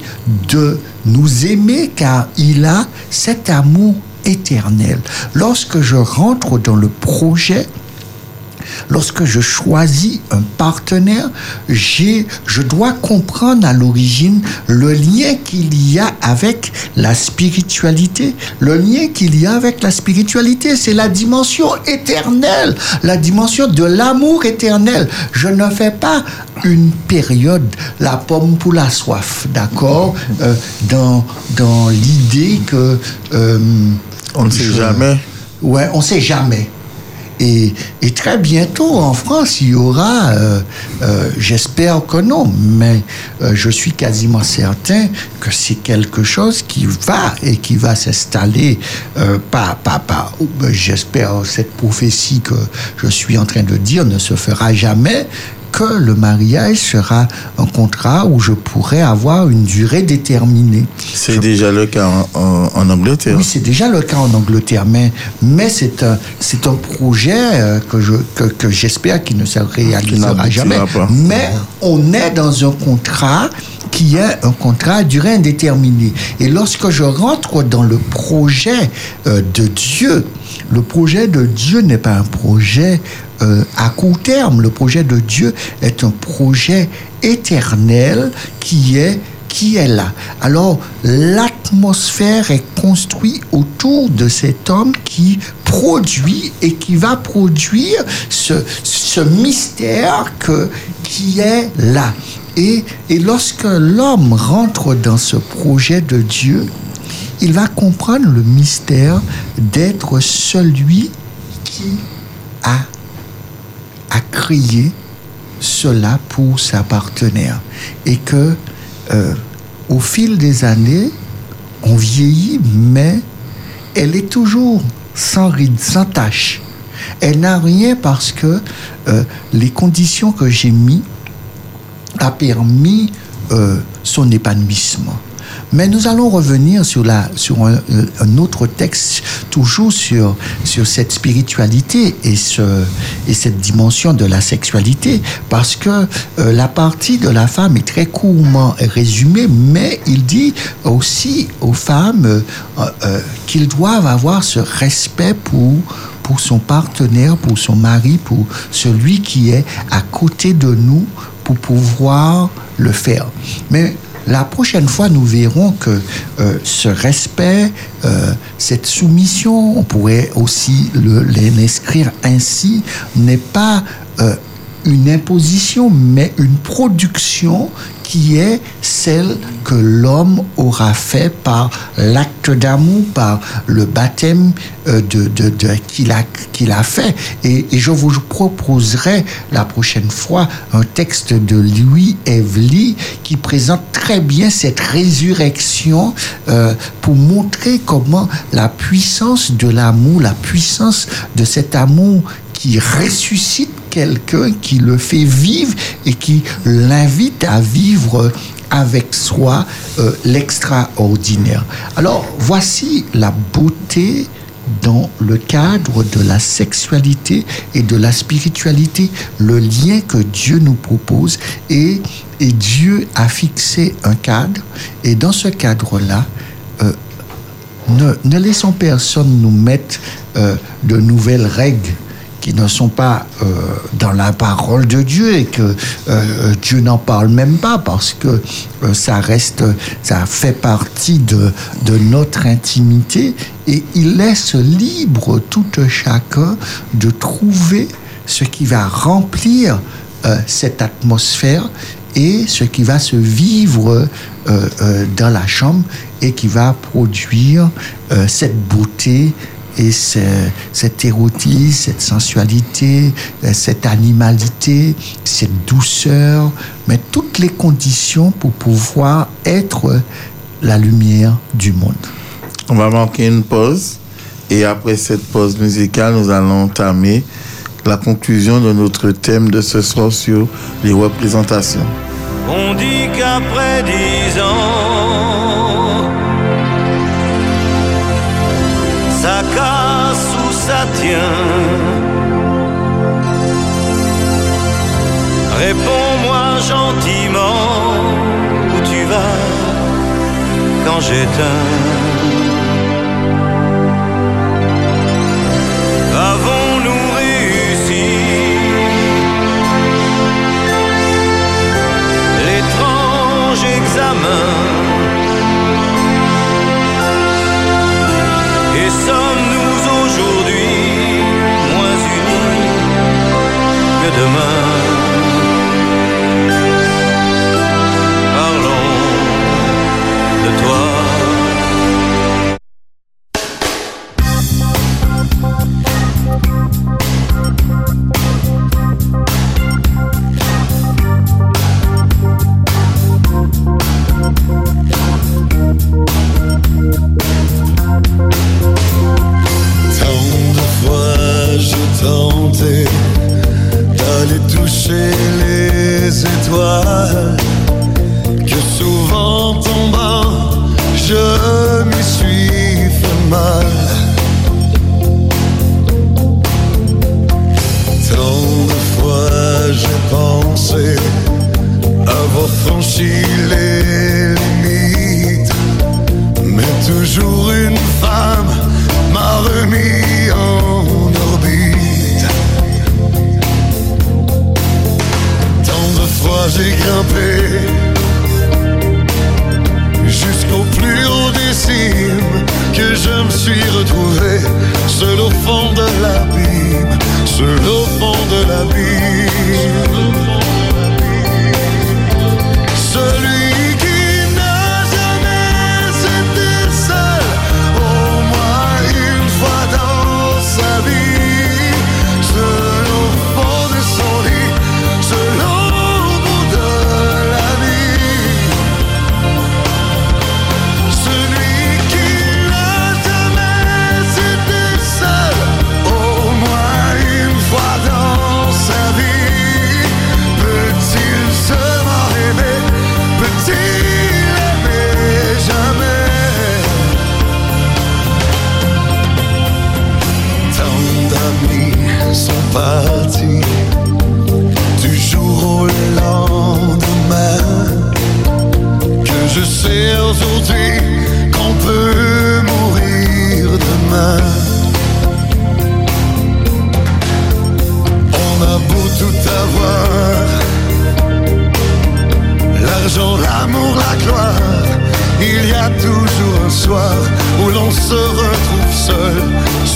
de nous aimer car il a cet amour éternel. Lorsque je rentre dans le projet, Lorsque je choisis un partenaire, j'ai, je dois comprendre à l'origine le lien qu'il y a avec la spiritualité. Le lien qu'il y a avec la spiritualité, c'est la dimension éternelle, la dimension de l'amour éternel. Je ne fais pas une période, la pomme pour la soif, d'accord Euh, Dans, dans l'idée que... euh, On ne sait jamais. Ouais, on sait jamais. Et, très bientôt en France, il y aura, euh, euh, j'espère que non, mais euh, je suis quasiment certain que c'est quelque chose qui va et qui va s'installer, pas, pas, pas, ben, j'espère cette prophétie que je suis en train de dire ne se fera jamais, que le mariage sera un contrat où je pourrai avoir une durée déterminée. C'est déjà le cas en, en- en Angleterre. Oui, c'est déjà le cas en Angleterre, mais, mais c'est un, c'est un projet euh, que, je, que, que j'espère qu'il ne se réalisera jamais. pas. Mais on est dans un contrat qui est un contrat à durée indéterminée. Et lorsque je rentre dans le projet euh, de Dieu, le projet de Dieu n'est pas un projet euh, à court terme. Le projet de Dieu est un projet éternel qui est qui est là. Alors, l'atmosphère est construite autour de cet homme qui produit et qui va produire ce, ce mystère que, qui est là. Et, et lorsque l'homme rentre dans ce projet de Dieu, il va comprendre le mystère d'être celui qui a, a créé cela pour sa partenaire. Et que euh, au fil des années, on vieillit, mais elle est toujours sans ride, sans tache. Elle n'a rien parce que euh, les conditions que j'ai mis a permis euh, son épanouissement. Mais nous allons revenir sur, sur un, autre texte, toujours sur, cette spiritualité et, ce, et cette dimension de la sexualité, parce que euh, la partie de la femme est très courtement résumée, mais il dit aussi aux femmes euh, euh, qu'ils doivent avoir ce respect pour pour son partenaire, pour son mari, pour celui qui est à côté de nous, pour pouvoir le faire. Mais la prochaine fois, nous verrons que euh, ce respect, euh, cette soumission, on pourrait aussi l'inscrire ainsi, n'est pas euh, une imposition, mais une production qui est celle que l'homme aura fait par l'acte d'amour, par le baptême euh, de, de, de- qu'il a, a fait. Et, et je vous proposerai la prochaine fois un texte de Louis Evely qui présente très bien cette résurrection euh, pour montrer comment la puissance de l'amour, la puissance de cet amour qui ressuscite quelqu'un, qui le fait vivre et qui l'invite à vivre avec soi euh, l'extraordinaire. Alors voici la beauté dans le cadre de la sexualité et de la spiritualité, le lien que Dieu nous propose. Et, et Dieu a fixé un cadre. Et dans ce cadre-là, euh, ne, ne laissons personne nous mettre euh, de nouvelles règles qui ne sont pas euh, dans la parole de Dieu et que euh, Dieu n'en parle même pas parce que euh, ça reste, ça fait partie de notre intimité et il laisse libre tout chacun de trouver ce qui va remplir cette atmosphère et ce qui va se vivre dans la chambre et qui va produire cette beauté et ce, cet érotisme, cette sensualité, euh, cette animalité, cette douceur, mais toutes les conditions pour pouvoir être la lumière du monde. On va manquer une pause et après cette pause musicale, nous allons entamer la conclusion de notre thème de ce soir sur les représentations. On dit qu'après dix ans, Réponds-moi gentiment où tu vas quand j'éteins. demain.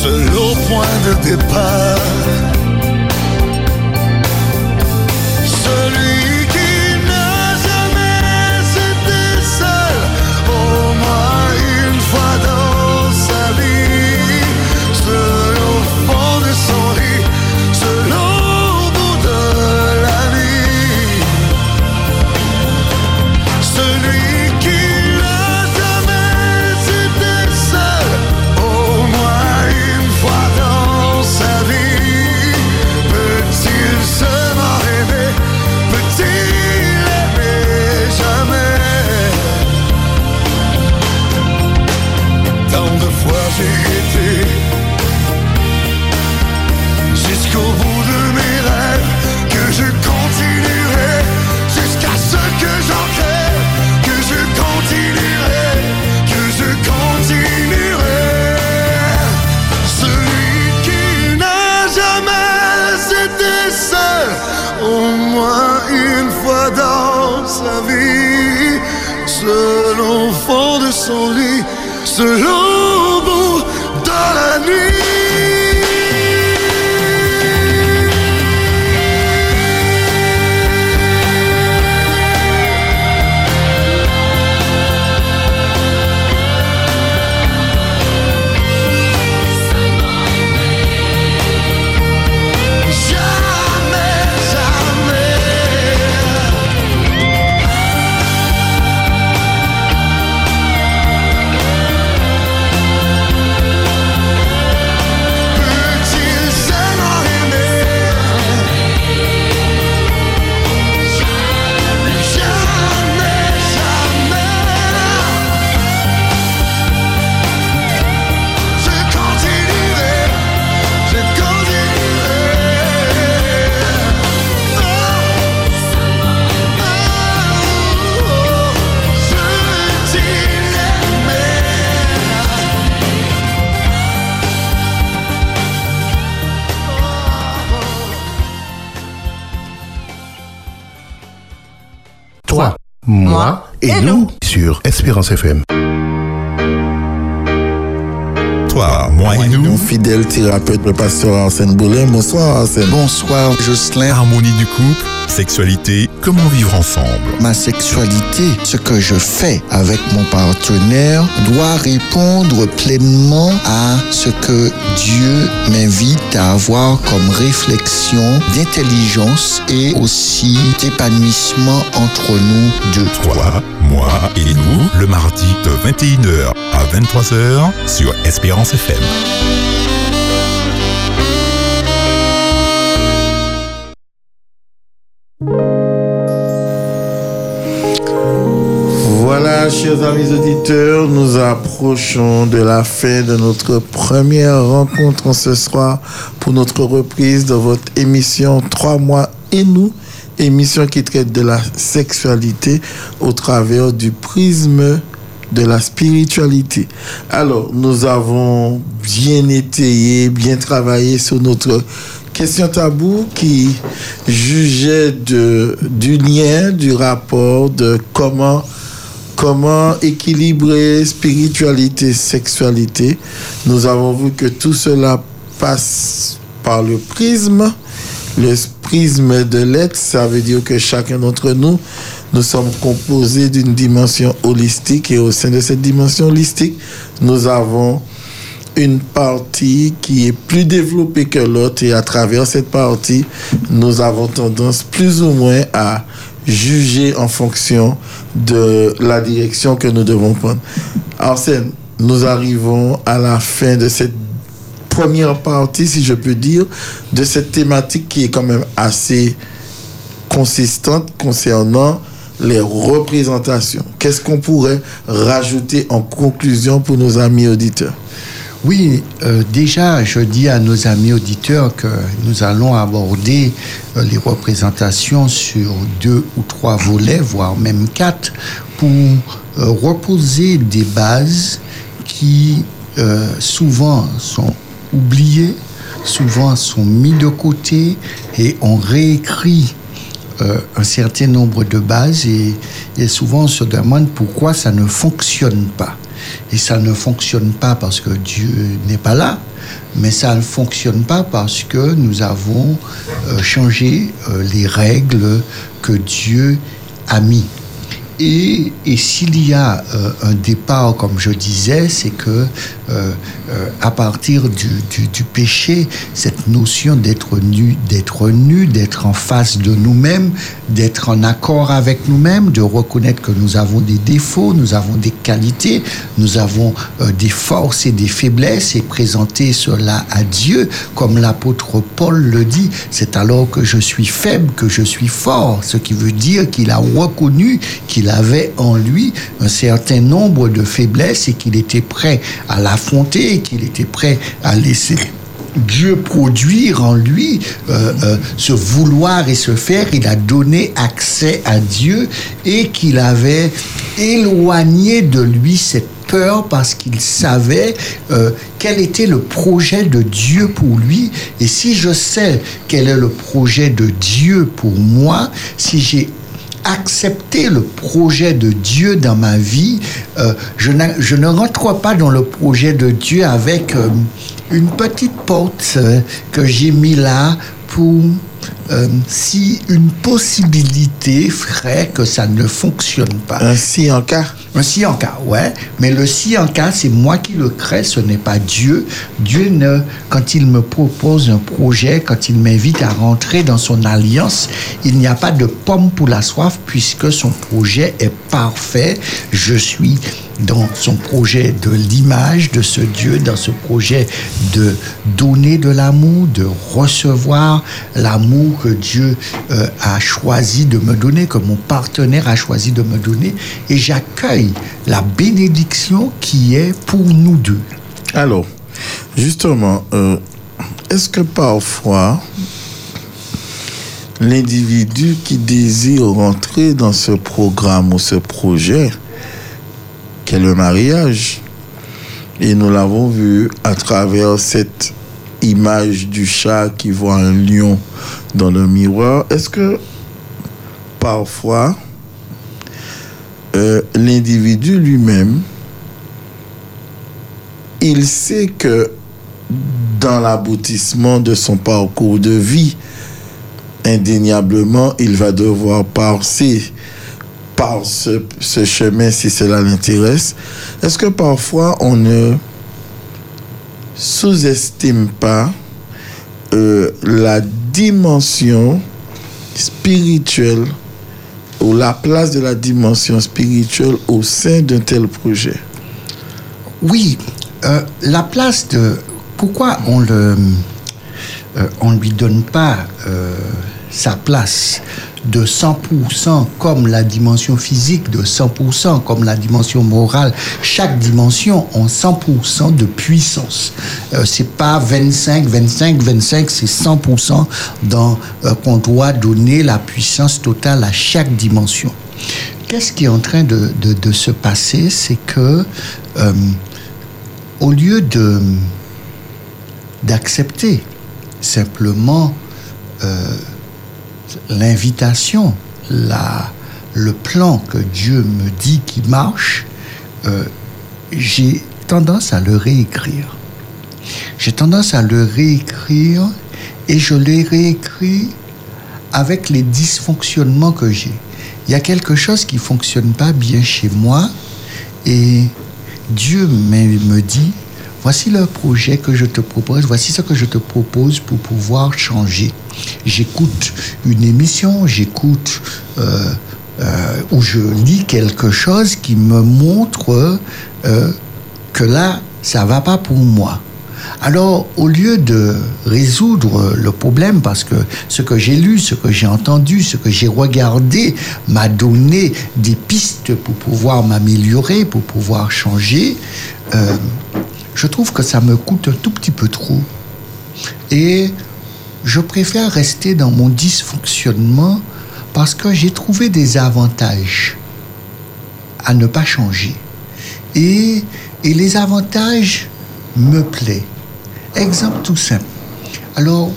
seul point de départ. Espérance FM. Toi, moi et nous. Mon fidèle thérapeute, le pasteur Arsène Boulin. Bonsoir Arsène. Bonsoir Jocelyn. Harmonie du couple, sexualité, comment vivre ensemble? Ma sexualité, ce que je fais avec mon partenaire doit répondre pleinement à ce que Dieu m'invite à avoir comme réflexion d'intelligence et aussi d'épanouissement entre nous deux. Toi, et nous, le mardi de 21h à 23h sur Espérance FM. Voilà, chers amis auditeurs, nous approchons de la fin de notre première rencontre en ce soir pour notre reprise de votre émission Trois mois et nous, émission qui traite de la sexualité au travers du prisme de la spiritualité. Alors, nous avons bien étayé, bien travaillé sur notre question tabou qui jugeait de, du lien, du rapport, de comment comment équilibrer spiritualité, sexualité. Nous avons vu que tout cela passe par le prisme, le prisme de l'être. Ça veut dire que chacun d'entre nous, nous sommes composés d'une dimension holistique et au sein de cette dimension holistique, nous avons une partie qui est plus développée que l'autre et à travers cette partie, nous avons tendance plus ou moins à juger en fonction de la direction que nous devons prendre. Arsène, nous arrivons à la fin de cette première partie, si je peux dire, de cette thématique qui est quand même assez consistante concernant les représentations. Qu'est-ce qu'on pourrait rajouter en conclusion pour nos amis auditeurs? Oui, euh, déjà, je dis à nos amis auditeurs que nous allons aborder euh, les représentations sur deux ou trois volets, voire même quatre, pour euh, reposer des bases qui souvent sont oubliées, souvent sont mis de côté et on réécrit un certain nombre de bases et souvent on se demande pourquoi ça ne fonctionne pas. Et ça ne fonctionne pas parce que Dieu n'est pas là, mais ça ne fonctionne pas parce que nous avons euh, changé euh, les règles que Dieu a mis. Et, s'il y a euh, un départ, comme je disais, c'est que euh, euh, à partir du, du, péché, cette notion d'être nu, d'être nu, d'être en face de nous-mêmes, d'être en accord avec nous-mêmes, de reconnaître que nous avons des défauts, nous avons des qualités, nous avons des forces et des faiblesses, et présenter cela à Dieu, comme l'apôtre Paul le dit, c'est alors que je suis faible que je suis fort, ce qui veut dire qu'il a reconnu qu'il avait en lui un certain nombre de faiblesses et qu'il était prêt à l'affronter, et qu'il était prêt à laisser Dieu produire en lui euh, euh, ce vouloir et ce faire, il a donné accès à Dieu et qu'il avait éloigné de lui cette peur parce qu'il savait euh, quel était le projet de Dieu pour lui. Et si je sais quel est le projet de Dieu pour moi, si j'ai accepté le projet de Dieu dans ma vie, euh, je ne rentre pas dans le projet de Dieu avec euh, une petite porte euh, que j'ai mis là pour euh, si une possibilité ferait que ça ne fonctionne pas. Un si en cas Un si en cas, ouais. Mais le si en cas, c'est moi qui le crée, ce n'est pas Dieu. Dieu, ne, quand il me propose un projet, quand il m'invite à rentrer dans son alliance, il n'y a pas de pomme pour la soif puisque son projet est parfait. Je suis dans son projet de l'image de ce Dieu, dans ce projet de donner de l'amour, de recevoir l'amour que Dieu euh, a choisi de me donner, que mon partenaire a choisi de me donner, et j'accueille la bénédiction qui est pour nous deux. Alors, justement, euh, est-ce que parfois l'individu qui désire rentrer dans ce programme ou ce projet, qu'est le mariage, et nous l'avons vu à travers cette image du chat qui voit un lion dans le miroir, est-ce que parfois euh, l'individu lui-même, il sait que dans l'aboutissement de son parcours de vie, indéniablement, il va devoir passer par ce, ce chemin si cela l'intéresse. Est-ce que parfois on ne sous-estime pas euh, la dimension spirituelle ou la place de la dimension spirituelle au sein d'un tel projet. Oui, euh, la place de... Pourquoi on le... euh, on ne lui donne pas sa place? De 100% comme la dimension physique, de 100% comme la dimension morale. Chaque dimension a 100% de puissance. Euh, c'est pas 25, 25, 25, c'est 100% dans euh, qu'on doit donner la puissance totale à chaque dimension. Qu'est-ce qui est en train de, se passer? C'est que euh, au lieu de d'accepter simplement euh, l'invitation, le plan que Dieu me dit qui marche, euh, j'ai tendance à le réécrire. J'ai tendance à le réécrire et je le réécris avec les dysfonctionnements que j'ai. Il y a quelque chose qui fonctionne pas bien chez moi et Dieu me dit, voici le projet que je te propose, voici ce que je te propose pour pouvoir changer. J'écoute une émission, j'écoute euh, euh, ou je lis quelque chose qui me montre euh, que là, ça va pas pour moi. Alors, au lieu de résoudre le problème, parce que ce que j'ai lu, ce que j'ai entendu, ce que j'ai regardé m'a donné des pistes pour pouvoir m'améliorer, pour pouvoir changer, je trouve que ça me coûte un tout petit peu trop. Et je préfère rester dans mon dysfonctionnement parce que j'ai trouvé des avantages à ne pas changer. Et, les avantages me plaisent. Exemple tout simple. Alors,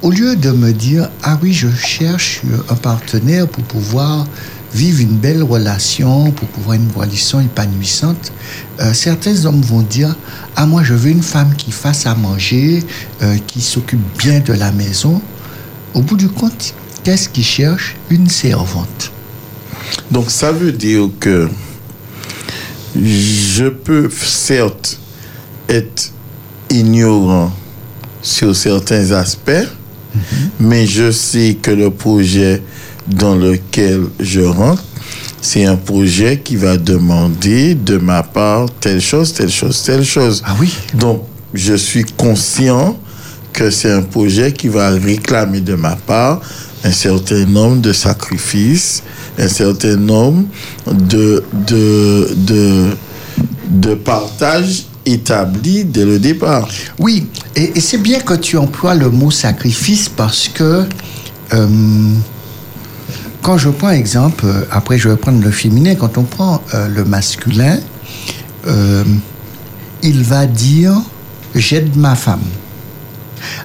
au lieu de me dire, ah oui, je cherche un partenaire pour pouvoir vivre une belle relation, pour pouvoir une relation épanouissante, euh, certains hommes vont dire, ah moi, je veux une femme qui fasse à manger, euh, qui s'occupe bien de la maison. Au bout du compte, qu'est-ce qu'ils cherchent? Une servante. Donc ça veut dire que je peux certes être ignorant sur certains aspects, mais je sais que le projet dans lequel je rentre, c'est un projet qui va demander de ma part telle chose, telle chose, telle chose. Ah oui Donc, je suis conscient que c'est un projet qui va réclamer de ma part un certain nombre de sacrifices, un certain nombre de, de, de, de partage établi dès le départ. Oui, et, et c'est bien que tu emploies le mot sacrifice parce que euh, quand je prends exemple, euh, après je vais prendre le féminin, quand on prend euh, le masculin, euh, il va dire j'aide ma femme.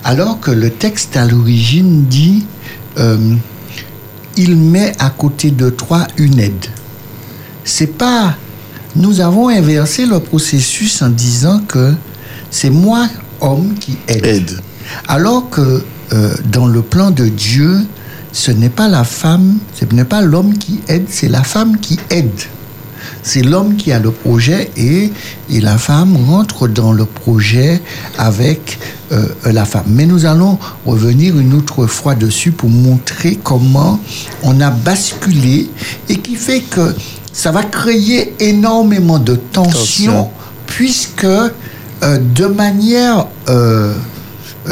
Alors que le texte à l'origine dit euh, il met à côté de toi une aide. C'est pas. Nous avons inversé le processus en disant que c'est moi, homme, qui aide. Aide. Alors que dans le plan de Dieu, ce n'est pas la femme, ce n'est pas l'homme qui aide, c'est la femme qui aide. C'est l'homme qui a le projet et, et la femme rentre dans le projet avec euh, la femme. Mais nous allons revenir une autre fois dessus pour montrer comment on a basculé et qui fait que ça va créer énormément de tension, Tension. puisque euh, de manière euh,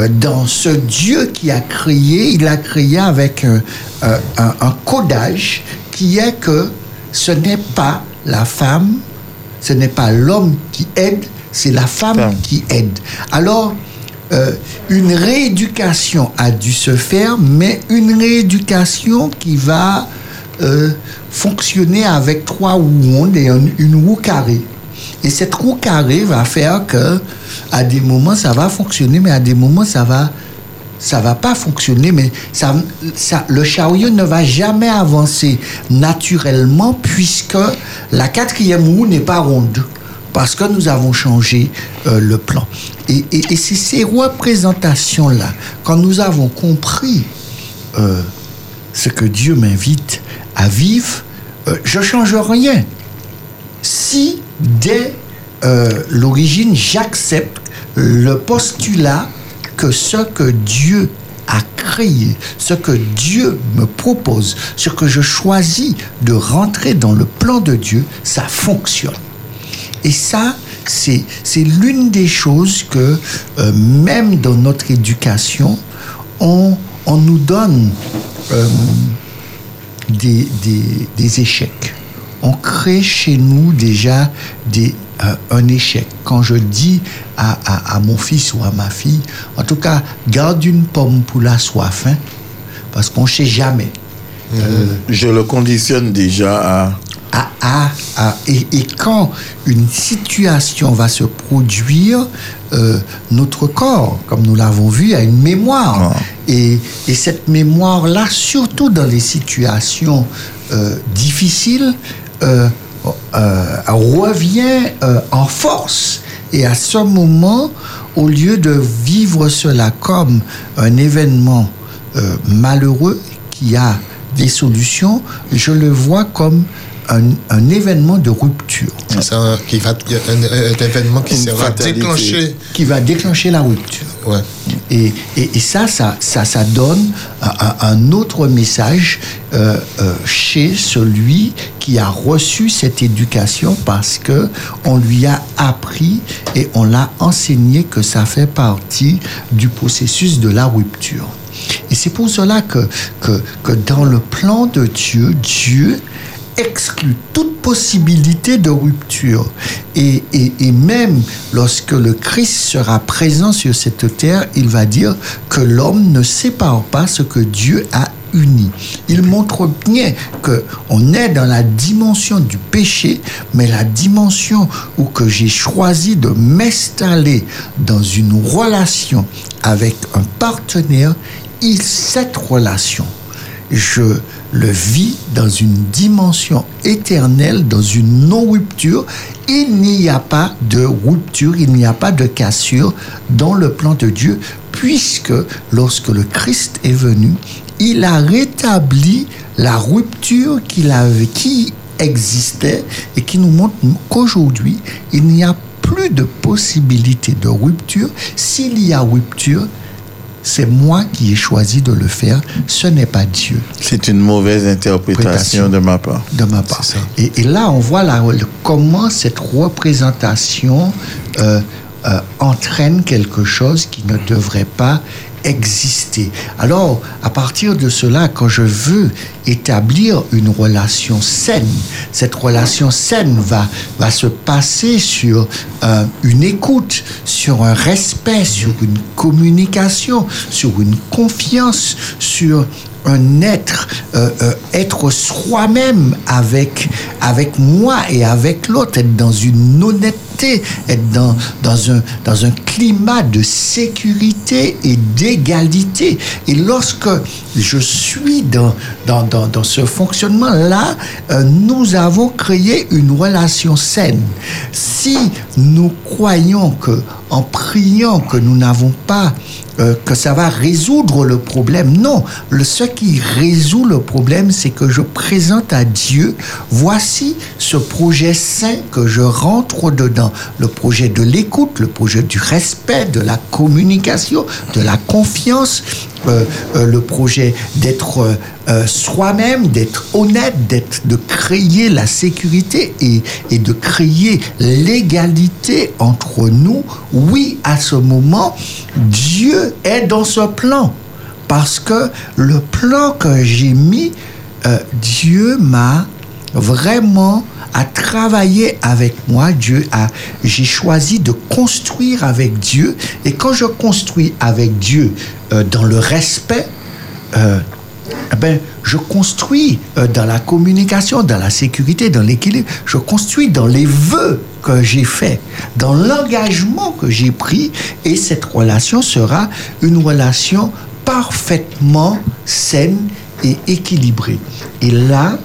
dans ce Dieu qui a créé, il a créé avec euh, euh, un, un codage qui est que ce n'est pas la femme, ce n'est pas l'homme qui aide, c'est la femme qui aide. Alors, euh, une rééducation a dû se faire, mais une rééducation qui va euh, fonctionner avec trois roues rondes et une, une roue carrée. Et cette roue carrée va faire que, à des moments, ça va fonctionner, mais à des moments, ça va, ça va pas fonctionner, mais ça, ça, le chariot ne va jamais avancer naturellement puisque la quatrième roue n'est pas ronde parce que nous avons changé euh, le plan. Et, et- et c'est ces représentations-là, quand nous avons compris euh, ce que Dieu m'invite à vivre, euh, je change rien. Si dès euh, l'origine j'accepte le postulat que ce que Dieu a créé, ce que Dieu me propose, ce que je choisis de rentrer dans le plan de Dieu, ça fonctionne. Et ça, c'est l'une des choses que, euh, même dans notre éducation, on, on nous donne euh, des- des échecs. On crée chez nous déjà des, euh, un échec. Quand je dis à, à- à mon fils ou à ma fille, en tout cas, garde une pomme pour la soif, hein, parce qu'on ne sait jamais. Euh, Je le conditionne déjà à. à, à- et, et quand une situation va se produire, euh, notre corps, comme nous l'avons vu, a une mémoire. Et, et cette mémoire-là, surtout dans les situations euh, difficiles, revient euh, en force. Et à ce moment, au lieu de vivre cela comme un événement euh, malheureux qui a des solutions, je le vois comme un, un événement de rupture C'est un, qui va, un, un événement qui Une sera déclenché. qui va déclencher la rupture. Ouais. Et, et, et ça, ça, ça, ça donne un autre message euh, euh, chez celui qui a reçu cette éducation parce que on lui a appris et on l'a enseigné que ça fait partie du processus de la rupture. Et c'est pour cela que, que, que dans le plan de Dieu, Dieu exclut toute possibilité de rupture. Et, et, et même lorsque le Christ sera présent sur cette terre, il va dire que l'homme ne sépare pas ce que Dieu a uni. Il montre bien que on est dans la dimension du péché, mais la dimension où que j'ai choisi de m'installer dans une relation avec un partenaire, cette relation je le vis dans une dimension éternelle, dans une non-rupture. Il n'y a pas de rupture, il n'y a pas de cassure dans le plan de Dieu, puisque lorsque le Christ est venu, il a rétabli la rupture qu'il avait, qui existait et qui nous montre qu'aujourd'hui, il n'y a plus de possibilité de rupture. S'il y a rupture, c'est moi qui ai choisi de le faire, ce n'est pas Dieu C'est une mauvaise interprétation de ma part. de ma part. Et, et là, on voit la- comment cette représentation euh, euh, entraîne quelque chose qui ne devrait pas exister. Alors, à partir de cela, quand je veux établir une relation saine, cette relation saine va, va se passer sur une écoute, sur un respect, sur une communication, sur une confiance, sur un être, euh, euh, être soi-même avec, avec moi et avec l'autre, être dans une honnêteté, être dans, dans, un, dans un climat de sécurité et d'égalité. Et lorsque je suis dans, dans, dans, dans ce fonctionnement-là, euh, nous avons créé une relation saine. Si nous croyons que en priant que nous n'avons pas euh, que ça va résoudre le problème. Non, ce qui résout le problème, c'est que je présente à Dieu, voici ce projet sain que je rentre dedans. Le projet de l'écoute, le projet du respect, de la communication, de la confiance, le projet d'être euh, euh, soi-même, d'être honnête, d'être, de créer la sécurité et, de créer l'égalité entre nous. Oui, à ce moment, Dieu est dans ce plan. Parce que le plan que j'ai mis, euh, Dieu m'a vraiment à travailler avec moi. Dieu a, j'ai choisi de construire avec Dieu. Et quand je construis avec Dieu euh, dans le respect, euh, eh ben, je construis euh, dans la communication, dans la sécurité, dans l'équilibre. Je construis dans les vœux que j'ai faits, dans l'engagement que j'ai pris. Et cette relation sera une relation parfaitement saine et équilibrée. Et là,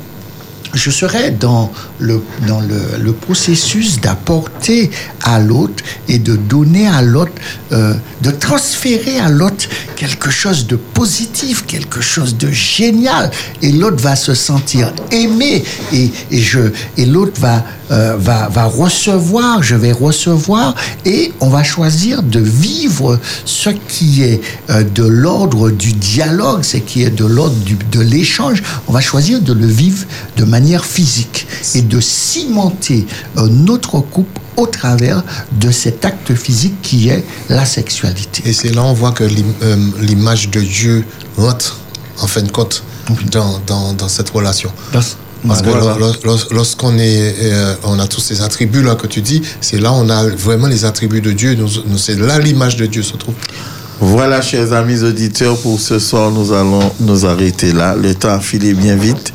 je serais dans le, dans le, processus d'apporter à l'autre et de donner à l'autre, euh, de transférer à l'autre quelque chose de positif, quelque chose de génial. Et l'autre va se sentir aimé et, et, l'autre va, euh, va, va recevoir, je vais recevoir et on va choisir de vivre ce qui est euh, de l'ordre du dialogue, ce qui est de l'ordre de l'échange. On va choisir de le vivre de manière physique de cimenter euh, notre couple au travers de cet acte physique qui est la sexualité. Et c'est là on voit que euh, l'image de Dieu rentre, en fin de compte, dans, dans, dans cette relation. Parce que Voilà. lorsqu'on est, euh, on a tous ces attributs là que tu dis, c'est là on a vraiment les attributs de Dieu. C'est là l'image de Dieu se trouve. Voilà, chers amis auditeurs, pour ce soir, nous allons nous arrêter là. Le temps a filé bien vite.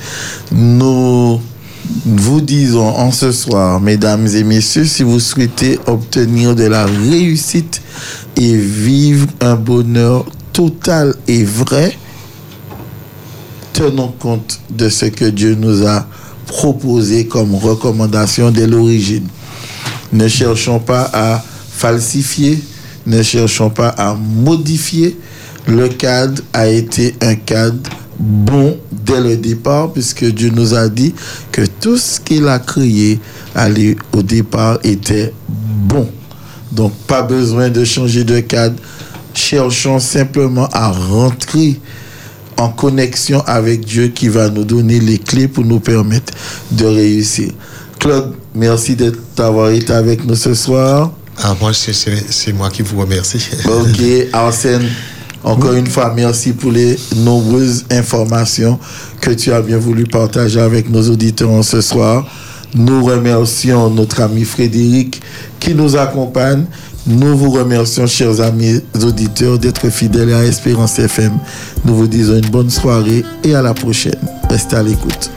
Nous vous disons en ce soir, mesdames et messieurs, si vous souhaitez obtenir de la réussite et vivre un bonheur total et vrai, tenons compte de ce que Dieu nous a proposé comme recommandation dès l'origine. Ne cherchons pas à falsifier, ne cherchons pas à modifier. Le cadre a été un cadre bon dès le départ, puisque Dieu nous a dit que tout ce qu'il a créé allez, au départ était bon. Donc, pas besoin de changer de cadre. Cherchons simplement à rentrer en connexion avec Dieu qui va nous donner les clés pour nous permettre de réussir. Claude, merci d'avoir été avec nous ce soir. Ah, moi, c'est moi qui vous remercie. Ok, Arsène, encore une fois, merci pour les nombreuses informations que tu as bien voulu partager avec nos auditeurs ce soir. Nous remercions notre ami Frédéric qui nous accompagne. Nous vous remercions, chers amis auditeurs, d'être fidèles à Espérance FM. Nous vous disons une bonne soirée et à la prochaine. Restez à l'écoute.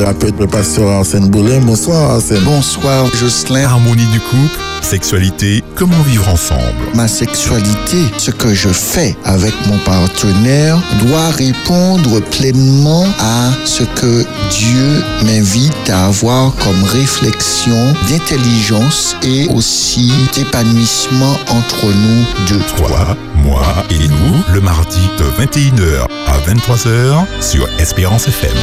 Thérapeute, le pasteur Arsène Boulin. Bonsoir Arsène. Bonsoir Jocelyn. Harmonie du couple, sexualité, comment vivre ensemble? Ma sexualité, ce que je fais avec mon partenaire doit répondre pleinement à ce que Dieu m'invite à avoir comme réflexion d'intelligence et aussi d'épanouissement entre nous deux. Toi, moi et nous, le mardi de 21h à 23h sur Espérance FM.